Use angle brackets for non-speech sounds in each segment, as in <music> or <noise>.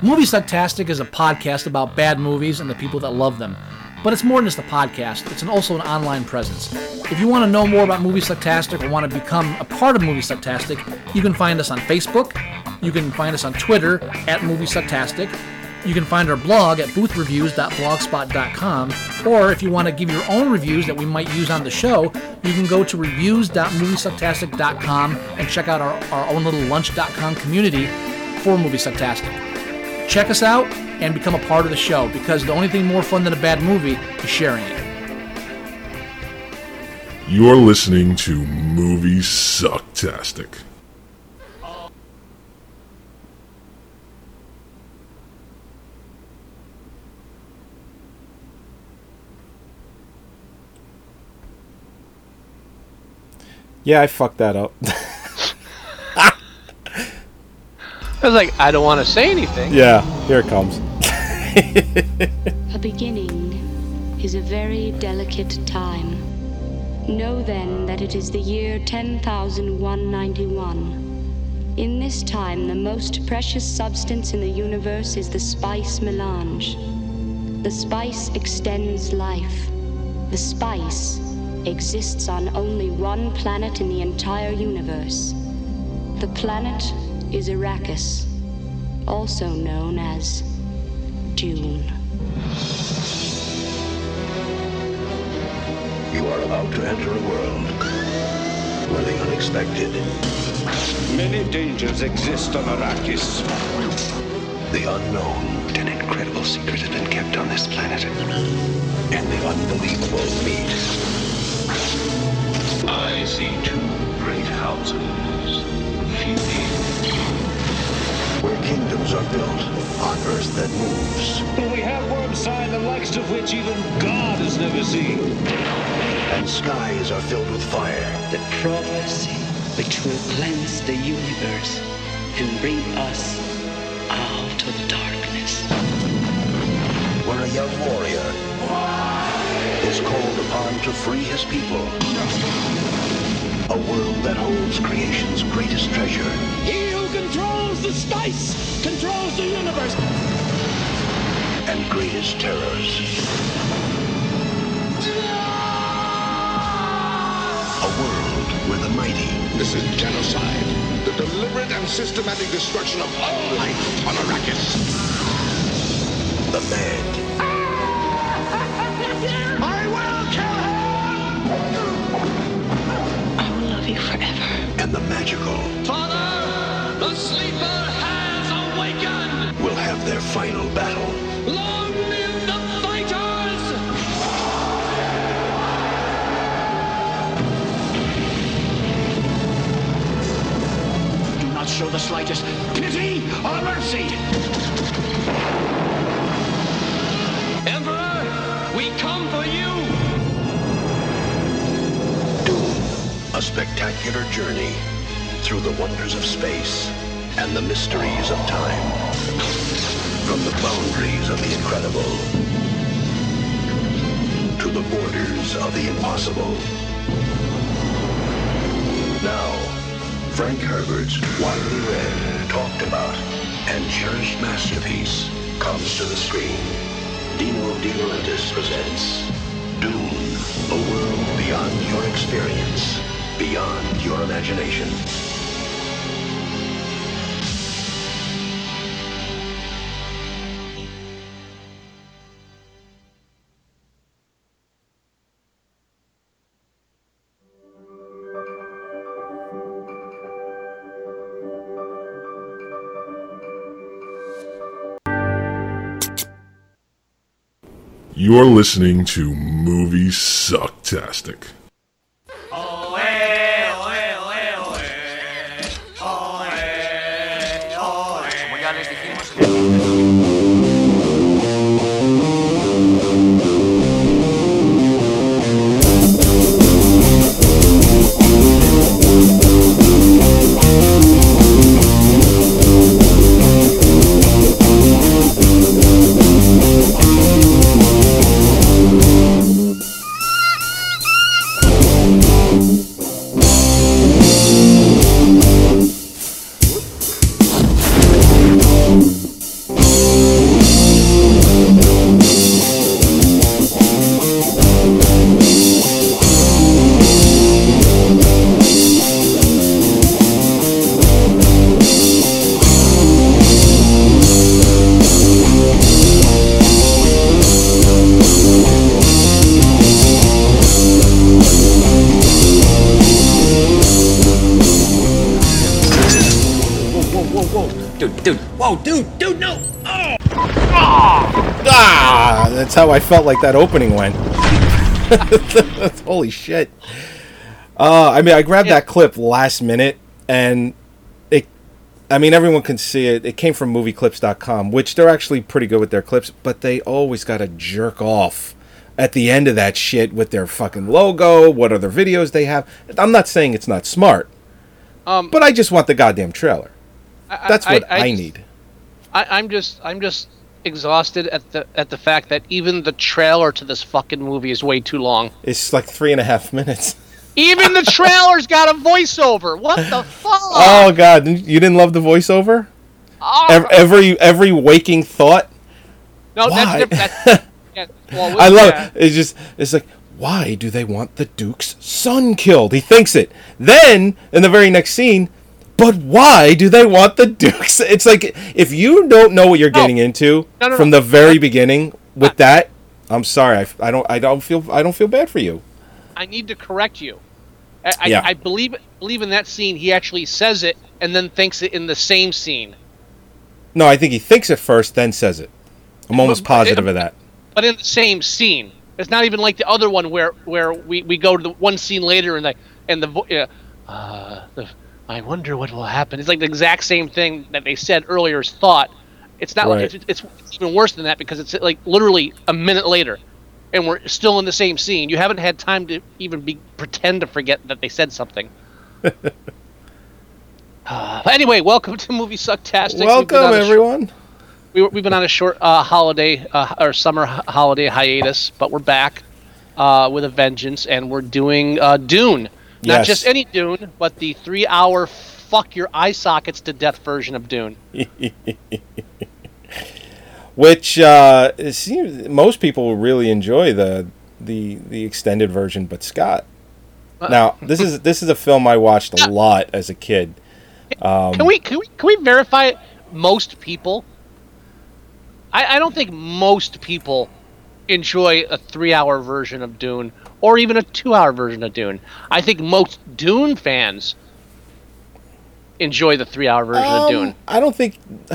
Movie Sucktastic is a podcast about bad movies and the people that love them. But it's more than just a podcast, it's an, also an online presence. If you want to know more about Movie Sucktastic or want to become a part of Movie Sucktastic, you can find us on Facebook, you can find us on Twitter at Movie Sucktastic, you can find our blog at boothreviews.blogspot.com, or if you want to give your own reviews that we might use on the show, you can go to reviews.moviesucktastic.com and check out our, our own little lunch.com community for Movie Sucktastic. Check us out and become a part of the show because the only thing more fun than a bad movie is sharing it. You're listening to Movie Sucktastic. Yeah, I fucked that up. <laughs> I was like, I don't want to say anything. yeah, here it comes. <laughs> A beginning is a very delicate time. Know then that it is the year 10,191. In this time, the most precious substance in the universe is the spice melange. The spice extends life. The spice exists on only one planet in the entire universe. The planet is Arrakis, also known as Dune. You are about to enter a world where the unexpected, Many dangers exist on Arrakis. the unknown, An incredible secret has been kept on this planet. and the unbelievable meet. I see two great houses feuding. Where kingdoms are built on earth that moves, But we have Wormsign, the likes of which even God has never seen. and skies are filled with fire. the prophecy which will cleanse the universe and bring us out of darkness. Where a young warrior is called upon to free his people. A world that holds creation's greatest treasure He who controls the spice controls the universe. and greatest terrors. A world where the mighty This is genocide. The deliberate and systematic destruction of all life on Arrakis. the mad, and the magical Father, the sleeper has awakened! will have their final battle. Long live the fighters! Do not show the slightest pity or mercy. A spectacular journey through the wonders of space and the mysteries of time. From the boundaries of the incredible to the borders of the impossible. Now, Frank Herbert's widely read, talked about, and cherished masterpiece comes to the screen. Dino De Laurentiis presents Dune, a world beyond your experience, beyond your imagination. You're listening to Movie Sucktastic. Dude, dude, no! Oh! Ah, that's how I felt like that opening went. <laughs> Holy shit. Uh, I mean, I grabbed that clip last minute, and it. I mean, everyone can see it. It came from MovieClips.com, which they're actually pretty good with their clips, but they always got to jerk off at the end of that shit with their fucking logo, what other videos they have. I'm not saying it's not smart, Um, but I just want the goddamn trailer. I- That's what I, I- need. I, I'm just I'm just exhausted at the at the fact that even the trailer to this fucking movie is way too long. It's like three and a half minutes. Even the <laughs> trailer's got a voiceover. What the fuck? Oh god, you didn't love the voiceover? Oh, Ev- Every every waking thought. no, why? that's different. <laughs> That's, yeah, well, I love yeah. it. It's just it's like why do they want the duke's son killed? He thinks it. Then in the very next scene, but why do they want the duke's? It's like if you don't know what you're getting into No, no, from no. the very beginning with that, I'm sorry. I, I don't I don't feel I don't feel bad for you. I need to correct you. I, I, Yeah. I believe believe in that scene. He actually says it and then thinks it in the same scene. No, I think he thinks it first, then says it. I'm almost But- but- positive of that. but in the same scene. It's not even like the other one where where we, we go to the one scene later and the and the yeah, uh, the I wonder what will happen. It's like the exact same thing that they said earlier is thought. It's not Right. like it's, it's it's even worse than that because it's like literally a minute later, and we're still in the same scene. You haven't had time to even be pretend to forget that they said something. <laughs> Uh, anyway, welcome to Movie Sucktastic. Welcome on a sh- everyone. we, we've been on a short uh, holiday uh, or summer holiday hiatus, but we're back uh, with a vengeance, and we're doing uh, Dune. Not Yes. just any Dune, but the three-hour fuck your eye sockets to death version of Dune. <laughs> which uh, it seems most people really enjoy the the the extended version. But Scott, now this is this is a film I watched a lot as a kid. Um, Can we can we can we verify most people? I, I don't think most people enjoy a three-hour version of Dune or even a two-hour version of Dune. I think most Dune fans enjoy the three-hour version of um, Dune. I don't think. <sighs>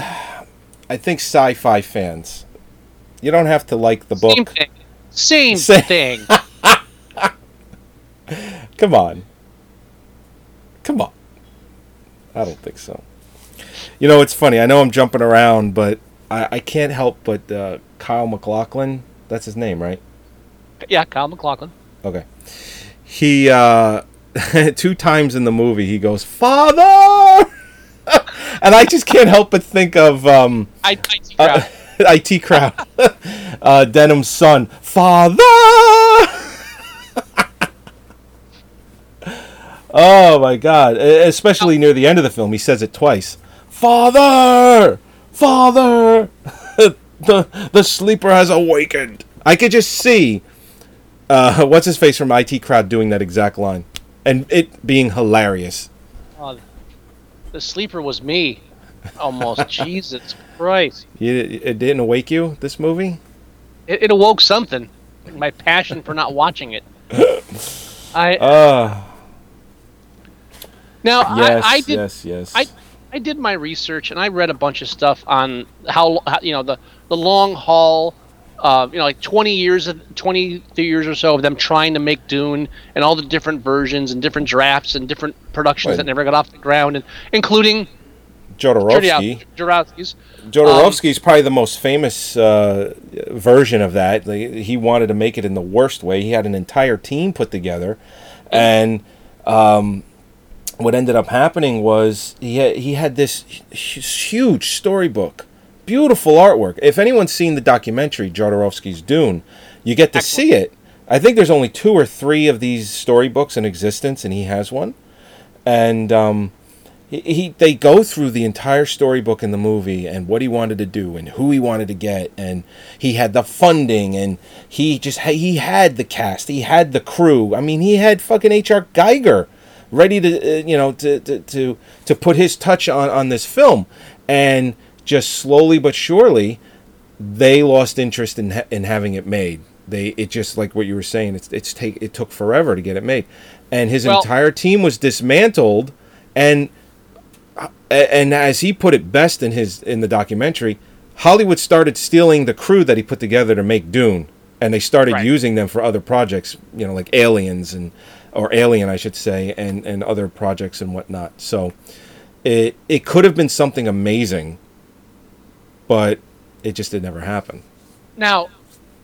I think sci-fi fans. You don't have to like the book. Same thing. Same Sa- thing. <laughs> Come on. Come on. I don't think so. You know, it's funny. I know I'm jumping around, but I, I can't help but uh, Kyle MacLachlan. That's his name, right? yeah, Kyle MacLachlan. Okay. He uh <laughs> two times in the movie he goes, "Father!" <laughs> and I just can't help but think of um I, IT uh. IT crowd. <laughs> uh Denholm's son, "Father!" oh my god, especially near the end of the film he says it twice. "Father! Father! The the sleeper has awakened." I could just see uh, <laughs> what's his face from IT Crowd doing that exact line, and it being hilarious. Oh, the sleeper was me. Almost. <laughs> Jesus Christ. You, it didn't awake you this movie? It, it awoke something. My passion for not watching it. <laughs> I Uh, now yes, I, I did yes, yes. I I did my research and I read a bunch of stuff on how, how you know the the long haul. Uh, you know, like 20 years of 20 years or so of them trying to make Dune and all the different versions and different drafts and different productions that never got off the ground, and including Jodorowsky. Jodorowsky's. Jodorowsky's probably the most famous uh, version of that. He wanted to make it in the worst way. He had an entire team put together, and um, what ended up happening was he had, he had this huge storybook, beautiful artwork. If anyone's seen the documentary Jodorowsky's Dune, you get to see it. I think there's only two or three of these storybooks in existence, and he has one. And um, he, he they go through the entire storybook in the movie and what he wanted to do and who he wanted to get and he had the funding and he just ha- he had the cast he had the crew i mean he had fucking hr Giger ready to uh, you know to, to to to put his touch on on this film and just slowly but surely they lost interest in ha- in having it made they it just like what you were saying it's it's take it took forever to get it made and his Well- entire team was dismantled and uh, and as he put it best in his in the documentary, Hollywood started stealing the crew that he put together to make Dune, and they started Right. using them for other projects. You know, like Aliens and or Alien, I should say, and and other projects and whatnot. So it it could have been something amazing, but it just did never happen. Now,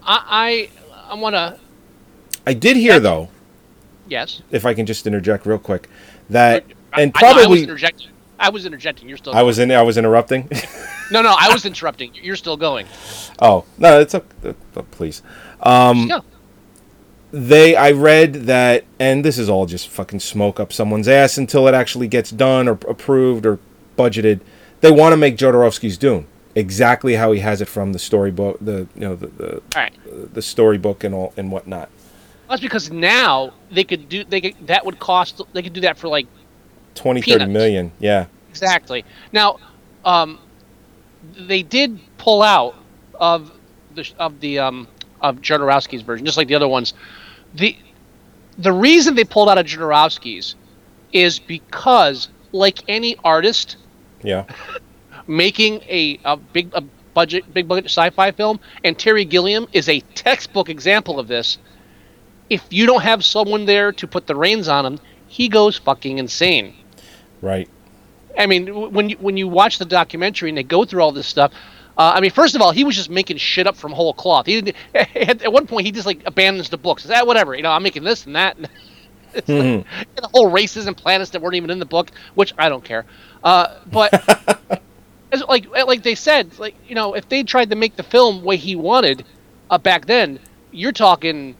I I, I want to I did hear though, yes. if I can just interject real quick, that and I, I, I was probably interjecting. I was interjecting. You're still. I was in I was interrupting. <laughs> No, no, I was interrupting. You're still going. oh no, it's okay. Please. Um, Yeah. they I read that, and this is all just fucking smoke up someone's ass until it actually gets done or approved or budgeted. They want to make Jodorowsky's Dune exactly how he has it from the storybook, the you know the the, right. the storybook and all and whatnot. That's because now they could do. They could, that would cost. They could do that for like 20, 30 Peanuts. million. Yeah. Exactly. Now, um, they did pull out of the of the um, of Jodorowsky's version, just like the other ones. the The reason they pulled out of Jodorowsky's is because, like any artist Yeah. <laughs> making a, a big a budget big budget sci-fi film, and Terry Gilliam is a textbook example of this. If you don't have someone there to put the reins on him, he goes fucking insane. Right. I mean, when you when you watch the documentary and they go through all this stuff, uh, I mean, first of all, he was just making shit up from whole cloth. He didn't. <laughs> At, at one point, he just like abandons the books. Says, ah, whatever. You know, I'm making this and that. <laughs> it's like, Mhm. and the whole races and planets that weren't even in the book, which I don't care. Uh, but <laughs> as, like like they said, like you know, if they tried to make the film way he wanted uh, back then, you're talking.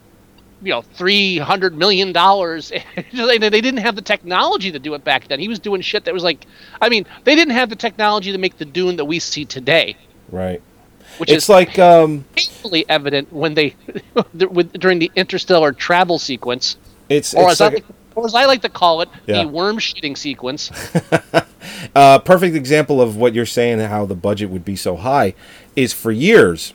You know, three hundred million dollars. <laughs> they didn't have the technology to do it back then. He was doing shit that was like, I mean, they didn't have the technology to make the Dune that we see today, Right. which it's is like um painfully evident when they with, <laughs> during the interstellar travel sequence, it's or it's as, I, like like- or as I like to call it, Yeah. the worm shitting sequence. <laughs> uh, perfect example of what you're saying how the budget would be so high is for years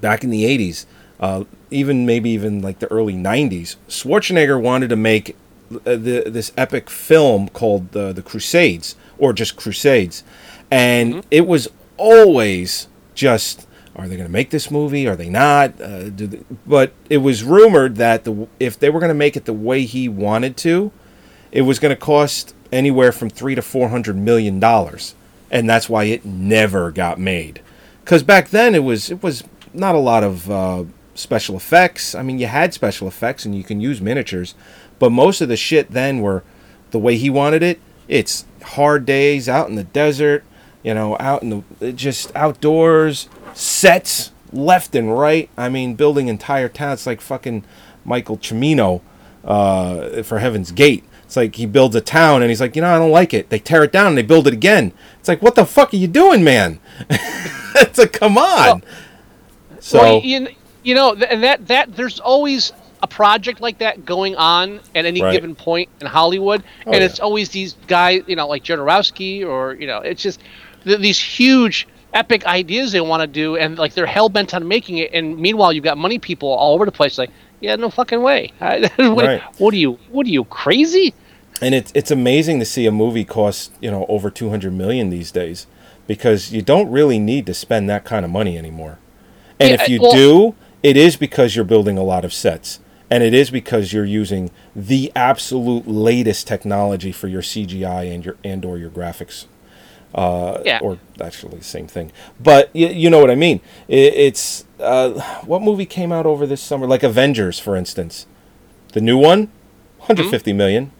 back in the 80s uh, even maybe even like the early 90s schwarzenegger wanted to make uh, the, this epic film called the, the crusades or just crusades and it was always just are they going to make this movie are they not uh, they, but it was rumored that the, if they were going to make it the way he wanted to it was going to cost anywhere from three to four hundred million dollars, and that's why it never got made. Because back then it was it was not a lot of uh, special effects. I mean, you had special effects and you can use miniatures, but most of the shit then were the way he wanted it. It's hard days out in the desert, you know, out in the just outdoors, sets left and right. I mean, building entire towns like fucking Michael Cimino uh, for Heaven's Gate. It's like he builds a town and he's like, you know, I don't like it. They tear it down and they build it again. It's like, what the fuck are you doing, man? <laughs> it's like, come on. so well, you, you know, and that that there's always a project like that going on at any Right. given point in Hollywood, Oh, and yeah. it's always these guys, you know, like Jodorowsky, or you know, it's just th- these huge epic ideas they want to do, and like they're hell bent on making it. And meanwhile, you've got money people all over the place, like, yeah, no fucking way. <laughs> what, Right. what are you? What are you crazy? and it's it's amazing to see a movie cost you know over 200 million these days because you don't really need to spend that kind of money anymore and Yeah, if you well- do it is because you're building a lot of sets and it is because you're using the absolute latest technology for your CGI and your and or your graphics uh, Yeah. or actually the same thing but you, you know what I mean it, it's uh, what movie came out over this summer like Avengers for instance the new one 150 million.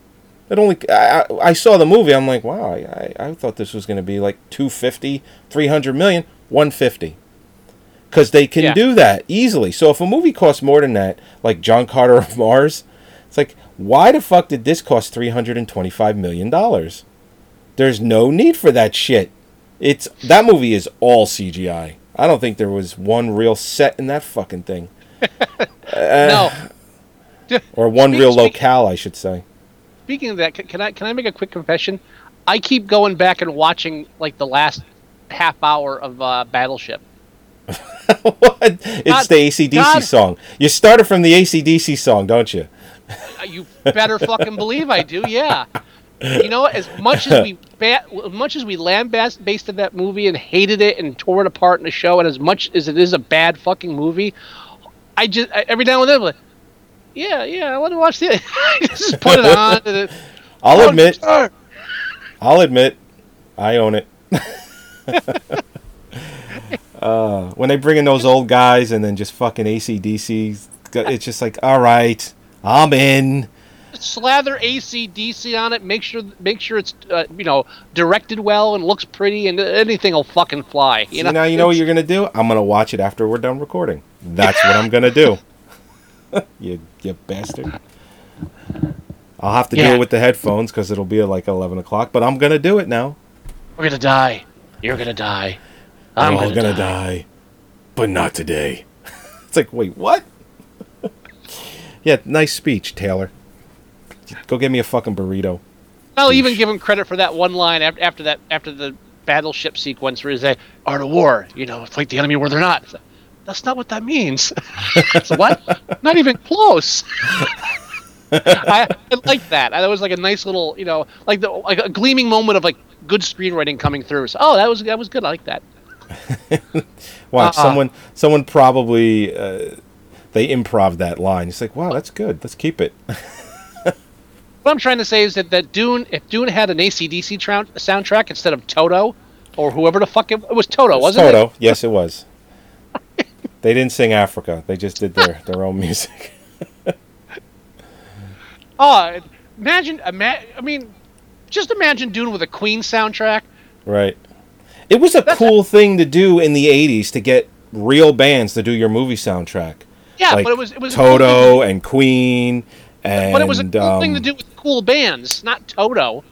It only I, I- saw the movie. I'm like, wow. I, I thought this was going to be like 250, 300 million, 150. Because they can Yeah. do that easily. So if a movie costs more than that, like John Carter of Mars, it's like, why the fuck did this cost 325 million dollars? There's no need for that shit. It's that movie is all CGI. I don't think there was one real set in that fucking thing. <laughs> no. <laughs> Or one real locale, I should say. Speaking of that, can, I can I make a quick confession? I keep going back and watching like the last half hour of uh, Battleship. <laughs> what? It's God- the ACDC God- song. You started from the ACDC song, don't you? Uh, You better fucking believe I do, yeah. You know, as much as we <laughs> ba- as much as we lambasted that movie and hated it and tore it apart in the show, and as much as it is a bad fucking movie, I just I, every now and then, I'm like, yeah, yeah, I want to watch the. <laughs> just put it on. And it, <laughs> I'll admit. I'll admit, I own it. uh, when they bring in those old guys and then just fucking ACDC, it's just like, all right, I'm in. Slather ACDC on it. Make sure make sure it's uh, you know directed well and looks pretty, and anything will fucking fly. You You know, now you know what you're gonna do. I'm gonna watch it after we're done recording. That's what I'm gonna do. <laughs> you you bastard. I'll have to do it with the headphones because it'll be like 11 o'clock. But I'm gonna do it now. We're gonna die. You're gonna die. We're I'm all gonna, gonna die. die, but not today. <laughs> it's like, wait, what? <laughs> yeah, nice speech, Taylor. Go get me a fucking burrito. I'll even give him credit for that one line after, after that after the battleship sequence where he's like, "Art of War," you know, fight the enemy where they're not. Like, That's not what that means. <laughs> So what? not even close. <laughs> I, I like that. That was like a nice little, you know, like the like a gleaming moment of like good screenwriting coming through. So, oh, that was that was good. I like that. <laughs> Watch Uh-uh. someone. Someone probably uh, they improv that line. It's like, wow, that's good. Let's keep it. What I'm trying to say is that, that Dune, if Dune had an ACDC trou- soundtrack instead of Toto, or whoever the fuck it, it was Toto, wasn't Toto. it? Toto, yes, it was. they didn't sing Africa. They just did their their own music. <laughs> Oh, imagine, ima- I mean, just imagine Dune with a Queen soundtrack. Right. It was a cool thing to do in the '80s to get real bands to do your movie soundtrack. Yeah, like but it was it was a cool Toto and Queen and but it was a cool thing to um, do with cool bands, not Toto.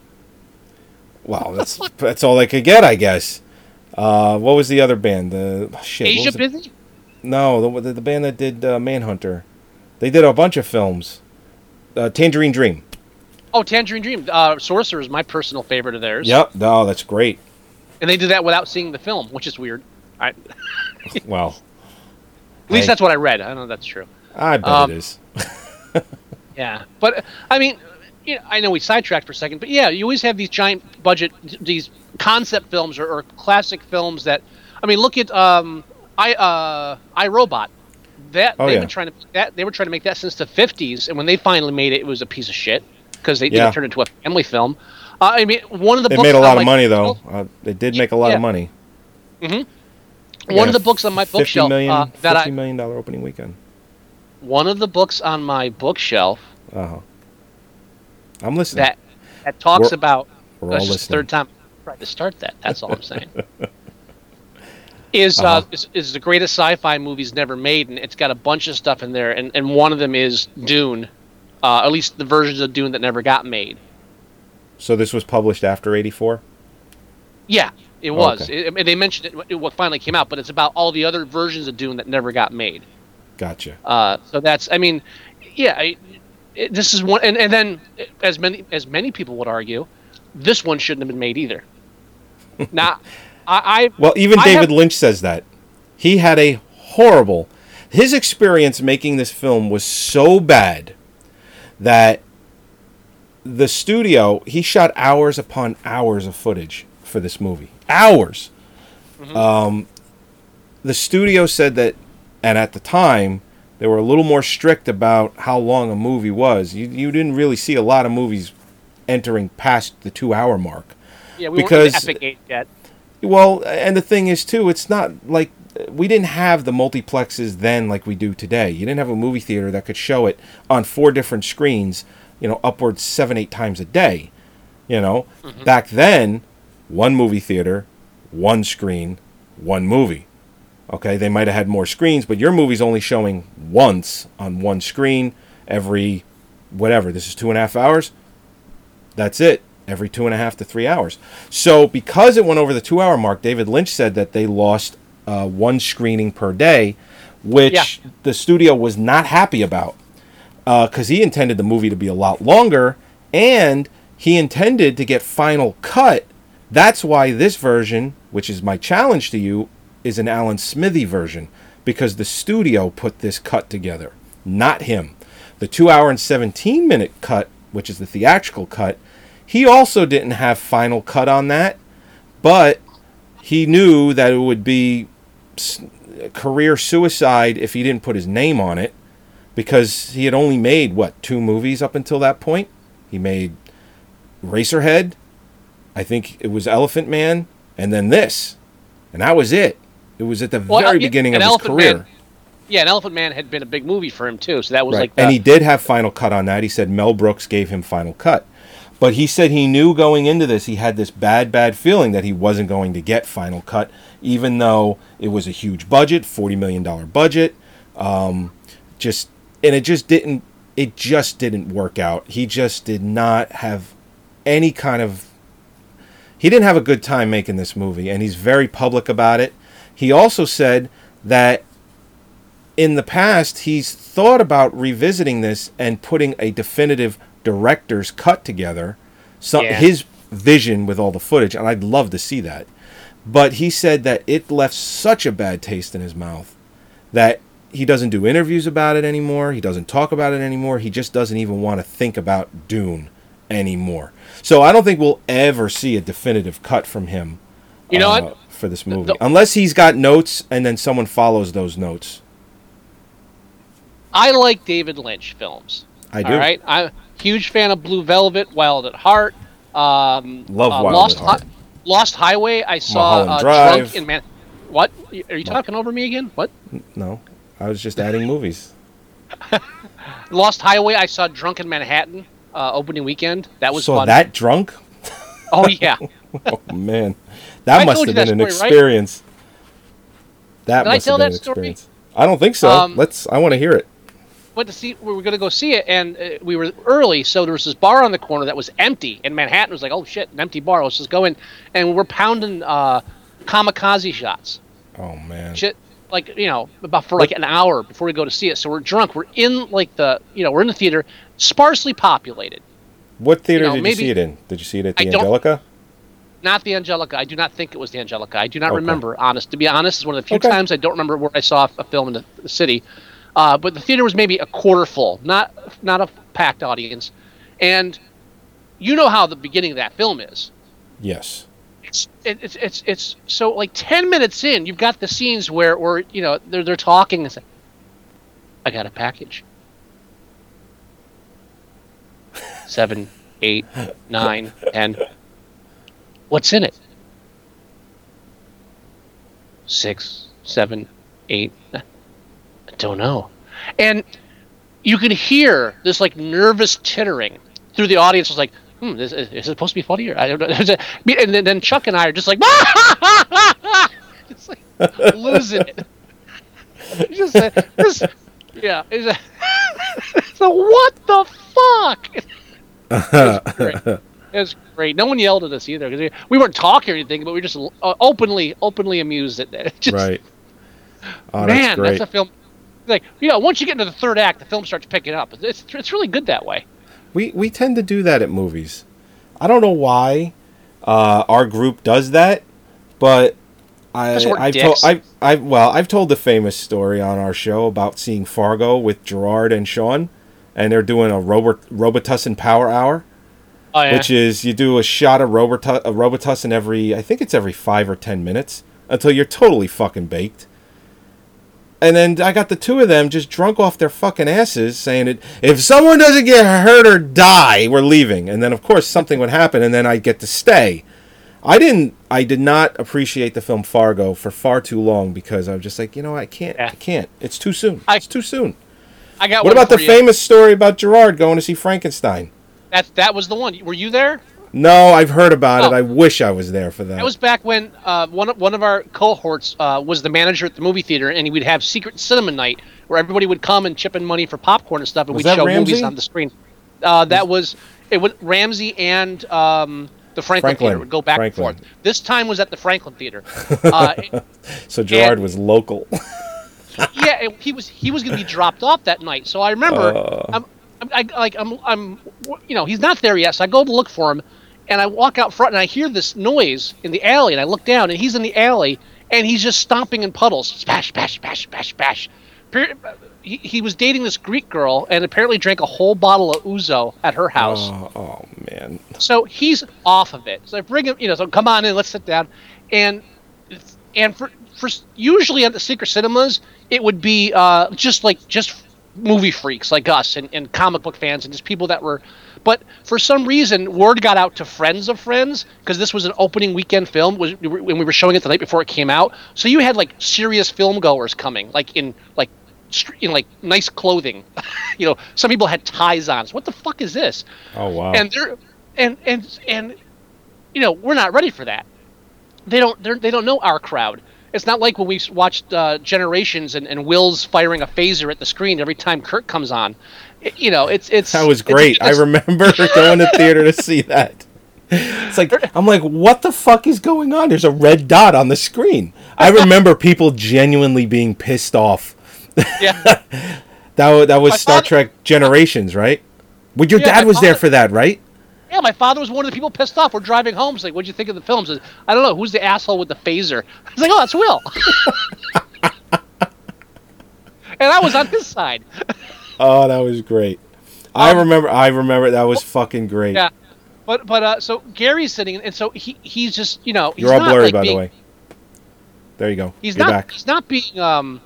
Wow, <laughs> that's that's all they could get, I guess. Uh, what was the other band? The oh, shit. Asia the- No, the, the the band that did uh, Manhunter. They did a bunch of films. Uh, Tangerine Dream. Oh, Tangerine Dream. Uh, Sorcerer is my personal favorite of theirs. Yep. No, that's great. And they did that without seeing the film, which is weird. I, <laughs> at least Hey. that's what I read. I don't know if that's true. I bet Um, it is. <laughs> Yeah, but I mean, you know, I know we sidetracked for a second, but yeah, you always have these giant budget, these concept films or, or classic films that, I mean, look at um, I uh, I Robot. That Oh, they've yeah. been trying to that they were trying to make that since the '50s, and when they finally made it, it was a piece of shit because they Yeah. didn't turn it into a family film. Uh, I mean, one of the They books made a lot of money though. Uh, they did make a lot Yeah. of money. Mm-hmm. One of the books on my bookshelf million, uh, that I million dollar opening weekend. One of the books on my bookshelf Uh huh. I'm listening. that that talks We're- about. we're that's all just the listening. third time I tried to start that. That's all I'm saying. <laughs> is uh Uh-huh. is, is the greatest sci-fi movies never made, and it's got a bunch of stuff in there, and and one of them is Dune, uh, at least the versions of Dune that never got made. So this was published after '84. Yeah, it Oh, was. okay. It- I mean, they mentioned it, it what finally came out, but it's about all the other versions of Dune that never got made. Gotcha. Uh, so that's, I mean, yeah, I, it, this is one, and, and then as many as many people would argue, this one shouldn't have been made either. <laughs> now, I, I Well, even I David have- Lynch says that. He had a horrible. His experience making this film was so bad that the studio he shot hours upon hours of footage for this movie. Hours. Um, the studio said that, and at the time they were a little more strict about how long a movie was. You you didn't really see a lot of movies entering past the two hour mark. yeah, we because- weren't Epic Age yet. Well, and the thing is too, it's not like we didn't have the multiplexes then like we do today. You didn't have a movie theater that could show it on four different screens, you know, upwards seven, eight times a day. You know, mm-hmm. back then, one movie theater, one screen, one movie. Okay, they might have had more screens, but your movie's only showing once on one screen every whatever. This is two and a half hours. That's it. Every two and a half to three hours. So because it went over the two hour mark, David Lynch said that they lost uh, one screening per day, which Yeah. the studio was not happy about because he intended the movie to be a lot longer and he intended to get final cut. That's why this version, which is my challenge to you, is an Alan Smithee version because the studio put this cut together, not him. The two hour and 17 minute cut, which is the theatrical cut, He also didn't have final cut on that, but he knew that it would be career suicide if he didn't put his name on it because he had only made what two movies up until that point. He made Eraserhead, I think it was Elephant Man, and then this, and that was it. It was at the Well, very yeah, beginning of his Elephant career. Man- Yeah, and Elephant Man had been a big movie for him too, so that was Right. like. The, and he did have final cut on that. He said Mel Brooks gave him final cut. But he said he knew going into this, he had this bad, bad feeling that he wasn't going to get final cut, even though it was a huge budget, $40 million budget. Um, just, and it just didn't, it just didn't work out. He just did not have any kind of, he didn't have a good time making this movie, and he's very public about it. He also said that in the past he's thought about revisiting this and putting a definitive director's cut together so Yeah. his vision with all the footage and I'd love to see that but he said that it left such a bad taste in his mouth that he doesn't do interviews about it anymore he doesn't talk about it anymore he just doesn't even want to think about Dune anymore so I don't think we'll ever see a definitive cut from him You know uh, what? For this movie unless he's got notes and then someone follows those notes I like David Lynch films. I do. All right, I'm a huge fan of Blue Velvet, Wild at Heart. Um, Love uh, Wild Lost at Heart. Hi- Lost Highway. I saw Mulholland uh, Drive. Drunk in Man. What? Are you talking over me again? What? No, I was just adding movies. <laughs> Lost Highway. I saw Drunk in Manhattan uh, opening weekend. That was Saw fun. that drunk? Oh yeah. <laughs> Oh man, that I must have been that an story, right? experience. That Did I must tell have been that an story? experience. I don't think so. Um, Let's. I want to hear it. went to see we were going to go see it and uh, we were early so there was this bar on the corner that was empty and manhattan was like oh shit an empty bar let's just go in and we're pounding uh, kamikaze shots Oh man. shit like you know about for like an hour before we go to see it so we're drunk we're in like the you know we're in the theater sparsely populated What theater you know, did you see it in? Did you see it at I the don't- Angelika? Not the angelika. I do not think it was the angelika. I do not Okay. remember honest. To be honest it's one of the few Okay. times i don't remember where i saw a film in the, the city. Uh, but the theater was maybe a quarter full not not a packed audience. And you know how the beginning of that film is. Yes. it's it, it's it's it's so like 10 minutes in you've got the scenes where where you know they're they're talking and say i got a package. <laughs> Seven eight nine ten what's in it? Six seven eight <laughs> I don't know. And you can hear this like nervous tittering through the audience. Was like hmm this, is it supposed to be funny or i don't know. <laughs> And then, chuck and i are just like <laughs> just like losing it. Just uh, this yeah it's what the fuck. It was great. No one yelled at us either because we, we weren't talking or anything, but we were just uh, openly, openly amused at that. <laughs> Just, right. Oh, man, that's great. a film. Like you know, once you get into the third act, the film starts picking up. It's it's really good that way. We we tend to do that at movies. I don't know why uh, our group does that, but I, I've told. I've, I've well I've told the famous story on our show about seeing Fargo with Gerard and Sean, and they're doing a Robert Robitussin Power Hour, Oh yeah. which is you do a shot of Robitu- a Robitussin every I think it's every five or ten minutes until you're totally fucking baked. And then I got the two of them just drunk off their fucking asses saying it if someone doesn't get hurt or die, we're leaving. And then of course something would happen and then I'd get to stay. I didn't I did not appreciate the film Fargo for far too long because I was just like, you know, I can't I can't. It's too soon. it's too soon. I got. What about the you. famous story about Gerard going to see Frankenstein? That that was the one. Were you there? No, I've heard about it. Oh. I wish I was there for that. That was back when uh, one of, one of our cohorts uh, was the manager at the movie theater, and we'd have secret cinema night where everybody would come and chip in money for popcorn and stuff, and Was we'd show Ramsey? movies on the screen. Uh, that was it. Was Ramsey and um, the Franklin, Franklin. Theater would go back Franklin. and forth. This time was at the Franklin Theater. <laughs> Uh, so Gerard was local. <laughs> yeah, and he was he was going to be dropped off that night. So I remember, Uh. I'm I, like I'm I'm you know he's not there yet. So I go to look for him, and I walk out front and I hear this noise in the alley, and I look down and he's in the alley and he's just stomping in puddles, splash, splash, splash, splash, splash. He, he was dating this Greek girl and apparently drank a whole bottle of ouzo at her house. Oh, oh man. man. So he's off of it. So I bring him, you know, so come on in, let's sit down, and and for for usually at the secret cinemas, it would be uh, just like just movie freaks like us and, and comic book fans and just people that were. But for some reason, word got out to friends of friends because this was an opening weekend film was when we were showing it the night before it came out. So you had like serious film goers coming, like in like in like nice clothing. <laughs> you know, some people had ties on. So what the fuck is this? Oh wow. and they're and and and you know we're not ready for that they don't they're, they don't know our crowd it's not like when we watched uh, generations and, and will's firing a phaser at the screen every time Kirk comes on It- you know it's it's That was great. I remember <laughs> going to theater to see that. It's like I'm like, what the fuck is going on? There's a red dot on the screen. I remember people genuinely being pissed off. yeah <laughs> That that was My Star father- Trek Generations, right? Well, your Yeah, dad was there for that, right? Yeah my father was one of the people pissed off we're driving home he's like what'd you think of the film Says, i don't know who's the asshole with the phaser <laughs> i was like oh that's will <laughs> and i was on his side <laughs> Oh, that was great. I remember. I remember that was fucking great. Um, yeah but but uh so gary's sitting and so he he's just you know he's You're all blurry, like, by being- the way. There you go. He's You're not. back. He's not being. Um,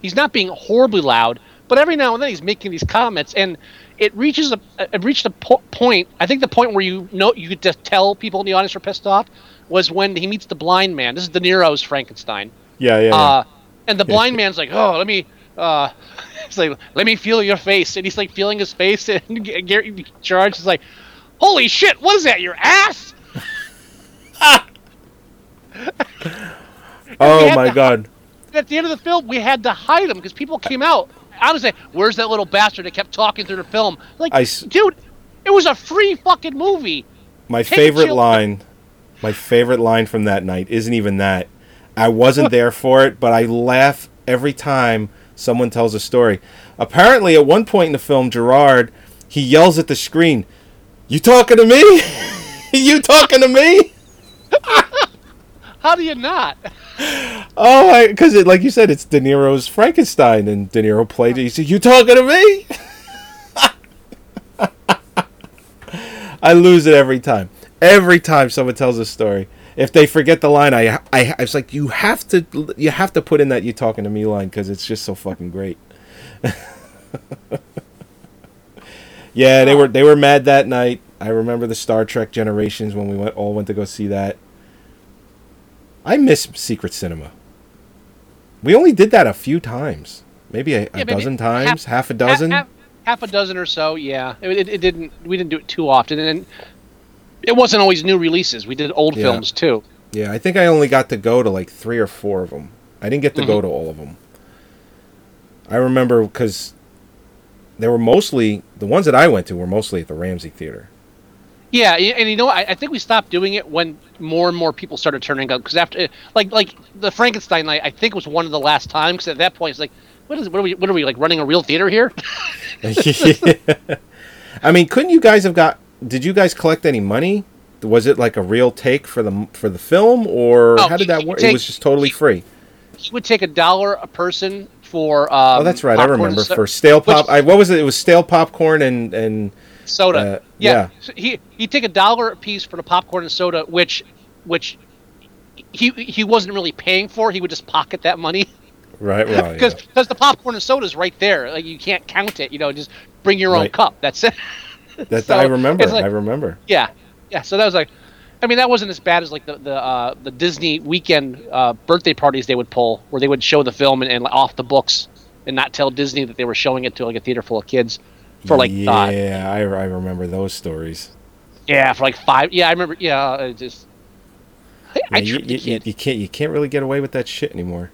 he's not being horribly loud, but every now and then he's making these comments, and it reaches a. It reached a po- point. I think the point where you know you could just tell people in the audience are pissed off was when he meets the blind man. This is De Niro's Frankenstein. Yeah, yeah. yeah. Uh, and the blind man's like, "Oh, let me." Uh, <laughs> he's like, "Let me feel your face," and he's like feeling his face, <laughs> and Gary George is like, "Holy shit! What is that? Your ass?" <laughs> oh my to- god. at the end of the film, we had to hide him because people came out. I was like, "Where's that little bastard that kept talking through the film?" Like, I dude, it was a free fucking movie. My Take favorite line, my favorite line from that night isn't even that. I wasn't there for it, but I laugh every time someone tells a story. Apparently, at one point in the film, Gerard he yells at the screen, "You talking to me? <laughs> you talking to me?" <laughs> How do you not? Oh, because like you said, it's De Niro's Frankenstein, and De Niro played it. He said, "You talking to me?" <laughs> I lose it every time. Every time someone tells a story, if they forget the line, I, I, I was like, you have to, you have to put in that "you talking to me" line because it's just so fucking great. <laughs> yeah, they were they were mad that night. I remember the Star Trek Generations when we went all went to go see that. I miss Secret Cinema. We only did that a few times, maybe a, a maybe dozen times, half, a dozen. Half, half a dozen or so. Yeah, it, it, it didn't. We didn't do it too often, and it wasn't always new releases. We did old Yeah. films too. Yeah, I think I only got to go to like three or four of them. I didn't get to go Mhm. to all of them. I remember because they were mostly the ones that I went to were mostly at the Ramsey Theater. Yeah, and you know, what? I, I think we stopped doing it when more and more people started turning up. Because after, like, like the Frankenstein night, I think was one of the last times. Because at that point, it's like, what is? What are we? What are we like running a real theater here? <laughs> I mean, couldn't you guys have got? Did you guys collect any money? Was it like a real take for the for the film, or No, how did that work? take- it was just totally free. he would take a dollar a person for. Um, oh, that's right. I remember so- for stale which- pop. I, what was it? It was stale popcorn and and soda. uh, yeah. yeah. So he he'd take a dollar a piece for the popcorn and soda, which which he he wasn't really paying for. He would just pocket that money right. Well, because <laughs> yeah. the popcorn and soda's right there. Like you can't count it. You know, just bring your own Right. cup. That's it. <laughs> that so I remember. like- I remember. Yeah, yeah. So that was like, I mean, that wasn't as bad as like the the uh, the Disney weekend uh, birthday parties they would pull, where they would show the film and, and off the books and not tell Disney that they were showing it to like a theater full of kids for like yeah, I, I remember those stories. yeah for like five. Yeah, I remember. Yeah, it just. I, I Yeah, the you, you, you can't you can't really get away with that shit anymore.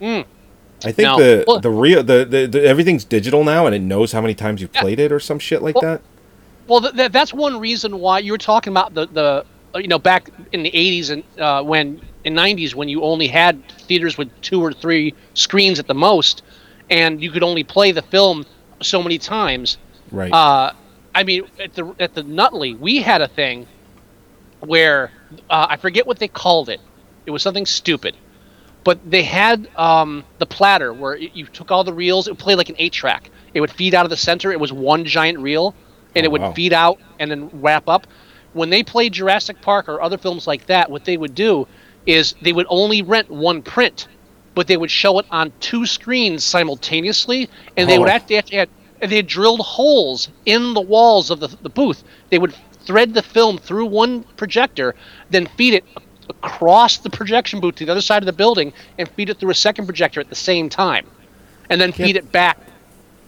Mm. I think No. the Well- the real the, the, the everything's digital now and it knows how many times you've played it or some shit like Well- that. Well, th- th- that's one reason why you were talking about the the uh, you know back in the '80s and uh, when in '90s when you only had theaters with two or three screens at the most, and you could only play the film so many times. Right. Uh, I mean, at the at the Nutley, we had a thing where uh, I forget what they called it. It was something stupid, but they had um, the platter where y- you took all the reels. It would play like an eight track. It would feed out of the center. It was one giant reel, and Oh, it would wow. feed out and then wrap up. When they played Jurassic Park or other films like that, what they would do is they would only rent one print, but they would show it on two screens simultaneously, and they would Oh. actually, actually had, and they had drilled holes in the walls of the, the booth. They would thread the film through one projector, then feed it across the projection booth to the other side of the building, and feed it through a second projector at the same time, and then feed it back.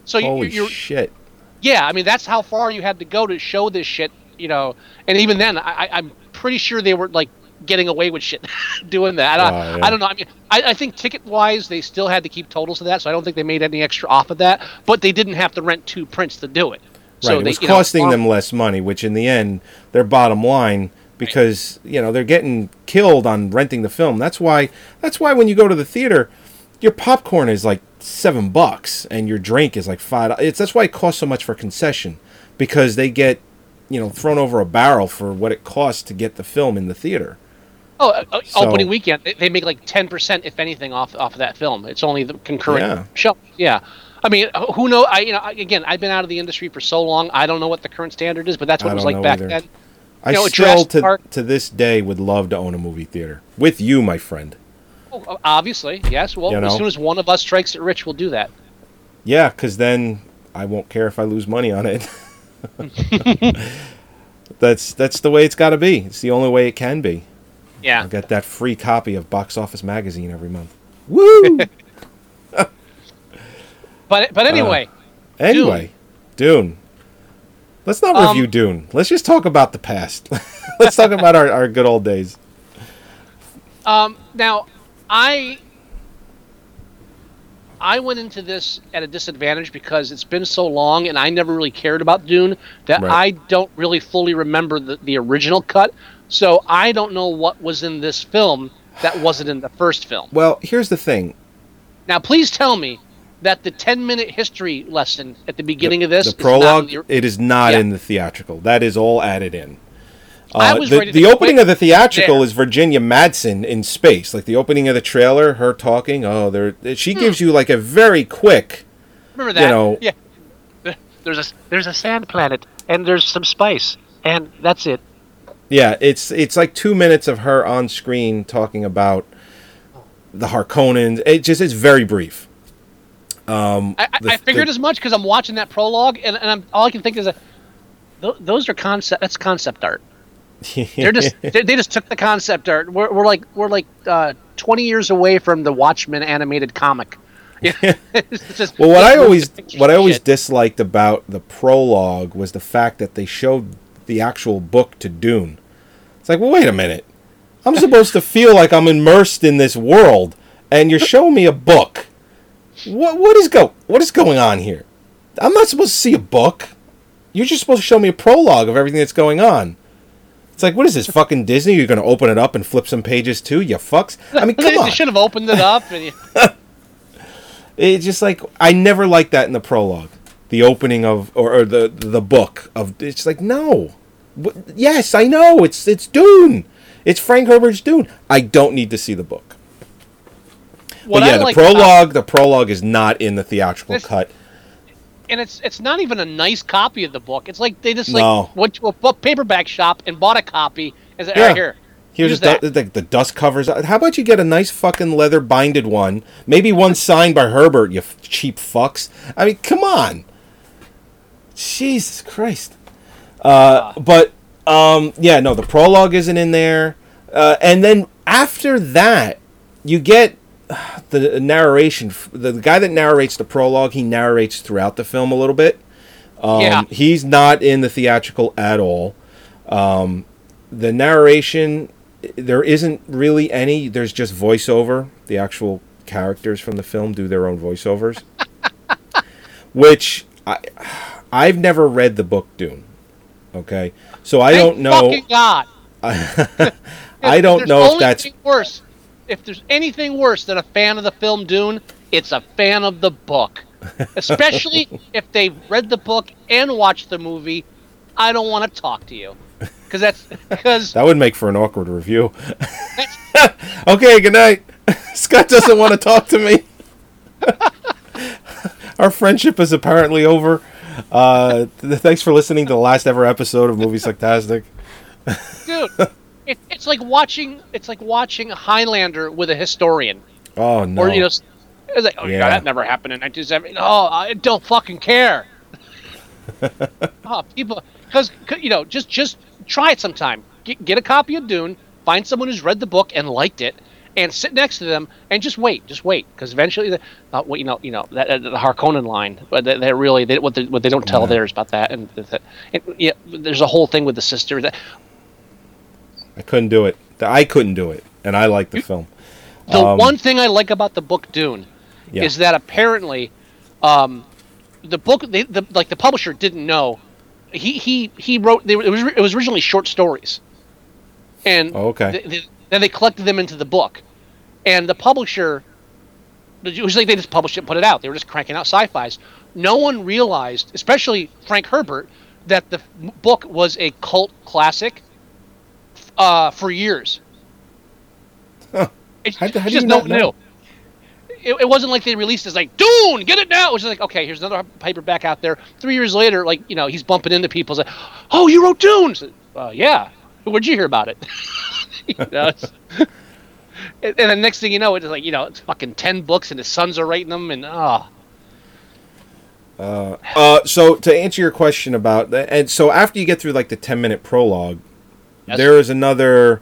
So you, Holy you're, shit! yeah, I mean that's how far you had to go to show this shit, you know. And even then, I- I'm pretty sure they were like getting away with shit <laughs> doing that. I, Oh, yeah. I don't know. I mean, I, I think ticket wise, they still had to keep totals of that, so I don't think they made any extra off of that. But they didn't have to rent two prints to do it. So right, it they, was you know, costing um, them less money, which in the end, their bottom line because you know they're getting killed on renting the film. That's why. That's why when you go to the theater, your popcorn is like seven bucks and your drink is like five. It's that's why it costs so much for concession because they get you know thrown over a barrel for what it costs to get the film in the theater. Oh, uh, uh, So- opening weekend, they, they make like ten percent, if anything, off off of that film. It's only the concurrent Yeah. show. Yeah, I mean, uh, who know? I you know, again, I've been out of the industry for so long. I don't know what the current standard is, but that's what I it was like back either. then. I know, still to to this day would love to own a movie theater with you, my friend. Oh, obviously, yes. Well, You as soon as one of us strikes it rich, we'll do that. Yeah, because then I won't care if I lose money on it. <laughs> <laughs> that's that's the way it's got to be. It's the only way it can be. Yeah. I get that free copy of Box Office Magazine every month. <laughs> Woo! But but anyway, anyway, Dune. Let's not Um, review Dune. Let's just talk about the past. <laughs> Let's talk about our, our good old days. um, now I I went into this at a disadvantage because it's been so long, and I never really cared about Dune that Right. I don't really fully remember the, the original cut. So I don't know what was in this film that wasn't in the first film. Well, here's the thing. Now, please tell me that the 10 minute history lesson at the beginning of this the is prologue, the- it is not Yeah. in the theatrical. That is all added in. I Uh, was the the opening of the theatrical there. is Virginia Madsen in space. Like the opening of the trailer, her talking. Oh, there. She gives you like a very quick. Remember that? you know- yeah. There's a there's a sand planet and there's some spice and that's it. Yeah, it's it's like two minutes of her on screen talking about the Harkonnens. It just is very brief. Um, I, I, the- I figured the- as much because I'm watching that prologue and, and I'm, all I can think is that th- those are concept. That's concept art. <laughs> They're just they, they just took the concept art. We're, we're like we're like uh, 20 years away from the Watchmen animated comic. <laughs> Just- Well, what I always what I always shit. disliked about the prologue was the fact that they showed the actual book to Dune. It's like, well, wait a minute. I'm supposed to feel like I'm immersed in this world, and you're showing me a book. What what is go what is going on here? I'm not supposed to see a book. You're just supposed to show me a prologue of everything that's going on. It's like, what is this fucking Disney? You're going to open it up and flip some pages too, you fucks. I mean, come <laughs> on. they should have opened it up and you, <laughs> It's just like I never liked that in the prologue, the opening of or, or the the book of. It's like no, yes, I know it's it's Dune, it's Frank Herbert's Dune. I don't need to see the book. What but yeah, I the like about- prologue, the prologue is not in the theatrical cut. and it's it's not even a nice copy of the book. It's like they just like No. went to a book paperback shop and bought a copy and said, Yeah. "All right, here, Here's the, that." the, the dust covers. How about you get a nice fucking leather binded one? Maybe one signed by Herbert. You cheap fucks. I mean, come on. Jesus Christ. Uh, but um, yeah, no, the prologue isn't in there. Uh, and then after that, you get <sighs> the narration. The, the guy that narrates the prologue, he narrates throughout the film a little bit. Um, Yeah. He's not in the theatrical at all. Um, the narration, there isn't really any. There's just voiceover. The actual characters from the film do their own voiceovers, <laughs> which I, <sighs> I've never read the book Dune. Okay, so I Thank don't know. Fucking God. <laughs> I don't know if that's worse. If there's anything worse than a fan of the film Dune, it's a fan of the book. Especially <laughs> if they've read the book and watched the movie. I don't want to talk to you because that's because that would make for an awkward review. <laughs> okay, good night. Scott doesn't want to talk to me. Our friendship is apparently over. Uh, th- thanks for listening to the last ever episode of Movie Sucktastic. dude. It, it's like watching it's like watching Highlander with a historian, Oh no! or you know, it's like oh yeah, Yeah. that never happened in 1970. Oh, I don't fucking care. <laughs> oh, people, because you know, just just try it sometime. Get, get a copy of Dune. Find someone who's read the book and liked it, and sit next to them and just wait, just wait, because eventually, the, uh, what you know, you know, that, uh, the Harkonnen line, but they, they really they, what they, what they don't tell there is about that, and, that, and yeah, there's a whole thing with the sister that I couldn't do it. I couldn't do it, and I like the film. The Um, one thing I like about the book Dune Yeah. is that apparently, um, the book, they, the, like the publisher didn't know. He he he wrote. They, it was it was originally short stories, and Oh, okay. th- th- then they collected them into the book, and the publisher. It was like they just published it, and put it out. They were just cranking out sci-fi's. No one realized, especially Frank Herbert, that the book was a cult classic uh, for years. It, How how just no one knew. It, it wasn't like they released it like Dune, get it now. It was just like okay, here's another paperback out there. Three years later, like you know, he's bumping into people. Like, oh, you wrote Dune? Uh, yeah. Where'd you hear about it? <laughs> you know, and, and the next thing you know, it's like you know, it's fucking ten books, and his sons are writing them, and oh, Uh, uh, so to answer your question about and so after you get through like the 10 minute prologue Yes. there is another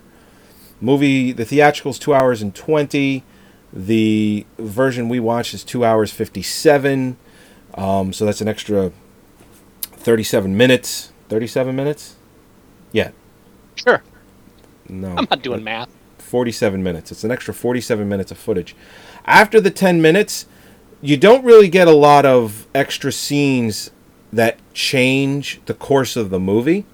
movie. The theatrical's 2 hours and 20 the version we watched is 2 hours 57 um, so that's an extra 37 minutes. 37 minutes? Yeah. Sure. no. I'm not doing math. 47 minutes. It's an extra 47 minutes of footage. After the 10 minutes, you don't really get a lot of extra scenes that change the course of the movie.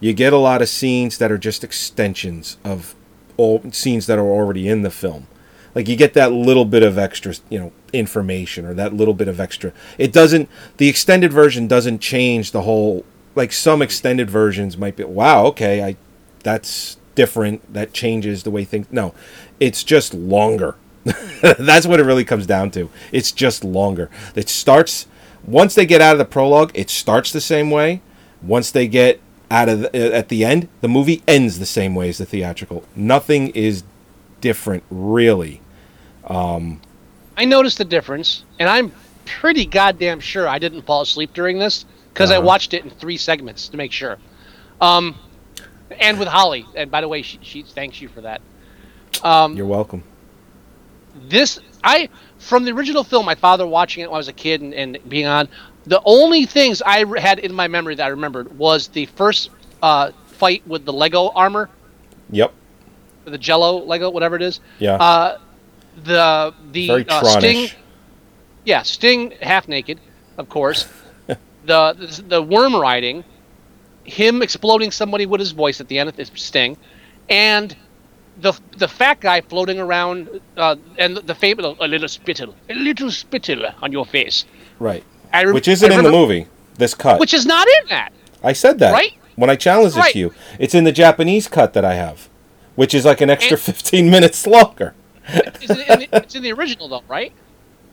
You get a lot of scenes that are just extensions of all scenes that are already in the film. Like you get that little bit of extra, you know, information or that little bit of extra. It doesn't the extended version doesn't change the whole like some extended versions might be wow, okay, I that's different that changes the way things no it's just longer. <laughs> That's what it really comes down to. It's just longer. It starts once they get out of the prologue it starts the same way. Once they get out of the, at the end the movie ends the same way as the theatrical. Nothing is different really. I noticed the difference, and I'm pretty goddamn sure I didn't fall asleep during this because I Uh-huh. watched it in three segments to make sure. Um, and with Holly, and by the way, she, she thanks you for that. Um, you're welcome this I from the original film, my father watching it when I was a kid and, and being on. The only things I had in my memory that I remembered was the first uh, fight with the Lego armor, yep the Jello Lego, whatever it is. yeah Uh, the the uh, Sting, yeah, Sting half naked, of course. <laughs> the, the the worm riding, him exploding somebody with his voice at the end of this Sting, and the the fat guy floating around, uh, and the fable a little spittle, a little spittle on your face, right I rem- which isn't I in the movie this cut which is not in that. I said that Right? when I challenged this to you. It's in the Japanese cut that I have, which is like an extra And- 15 minutes <laughs> longer. It's in it's in the original though, right?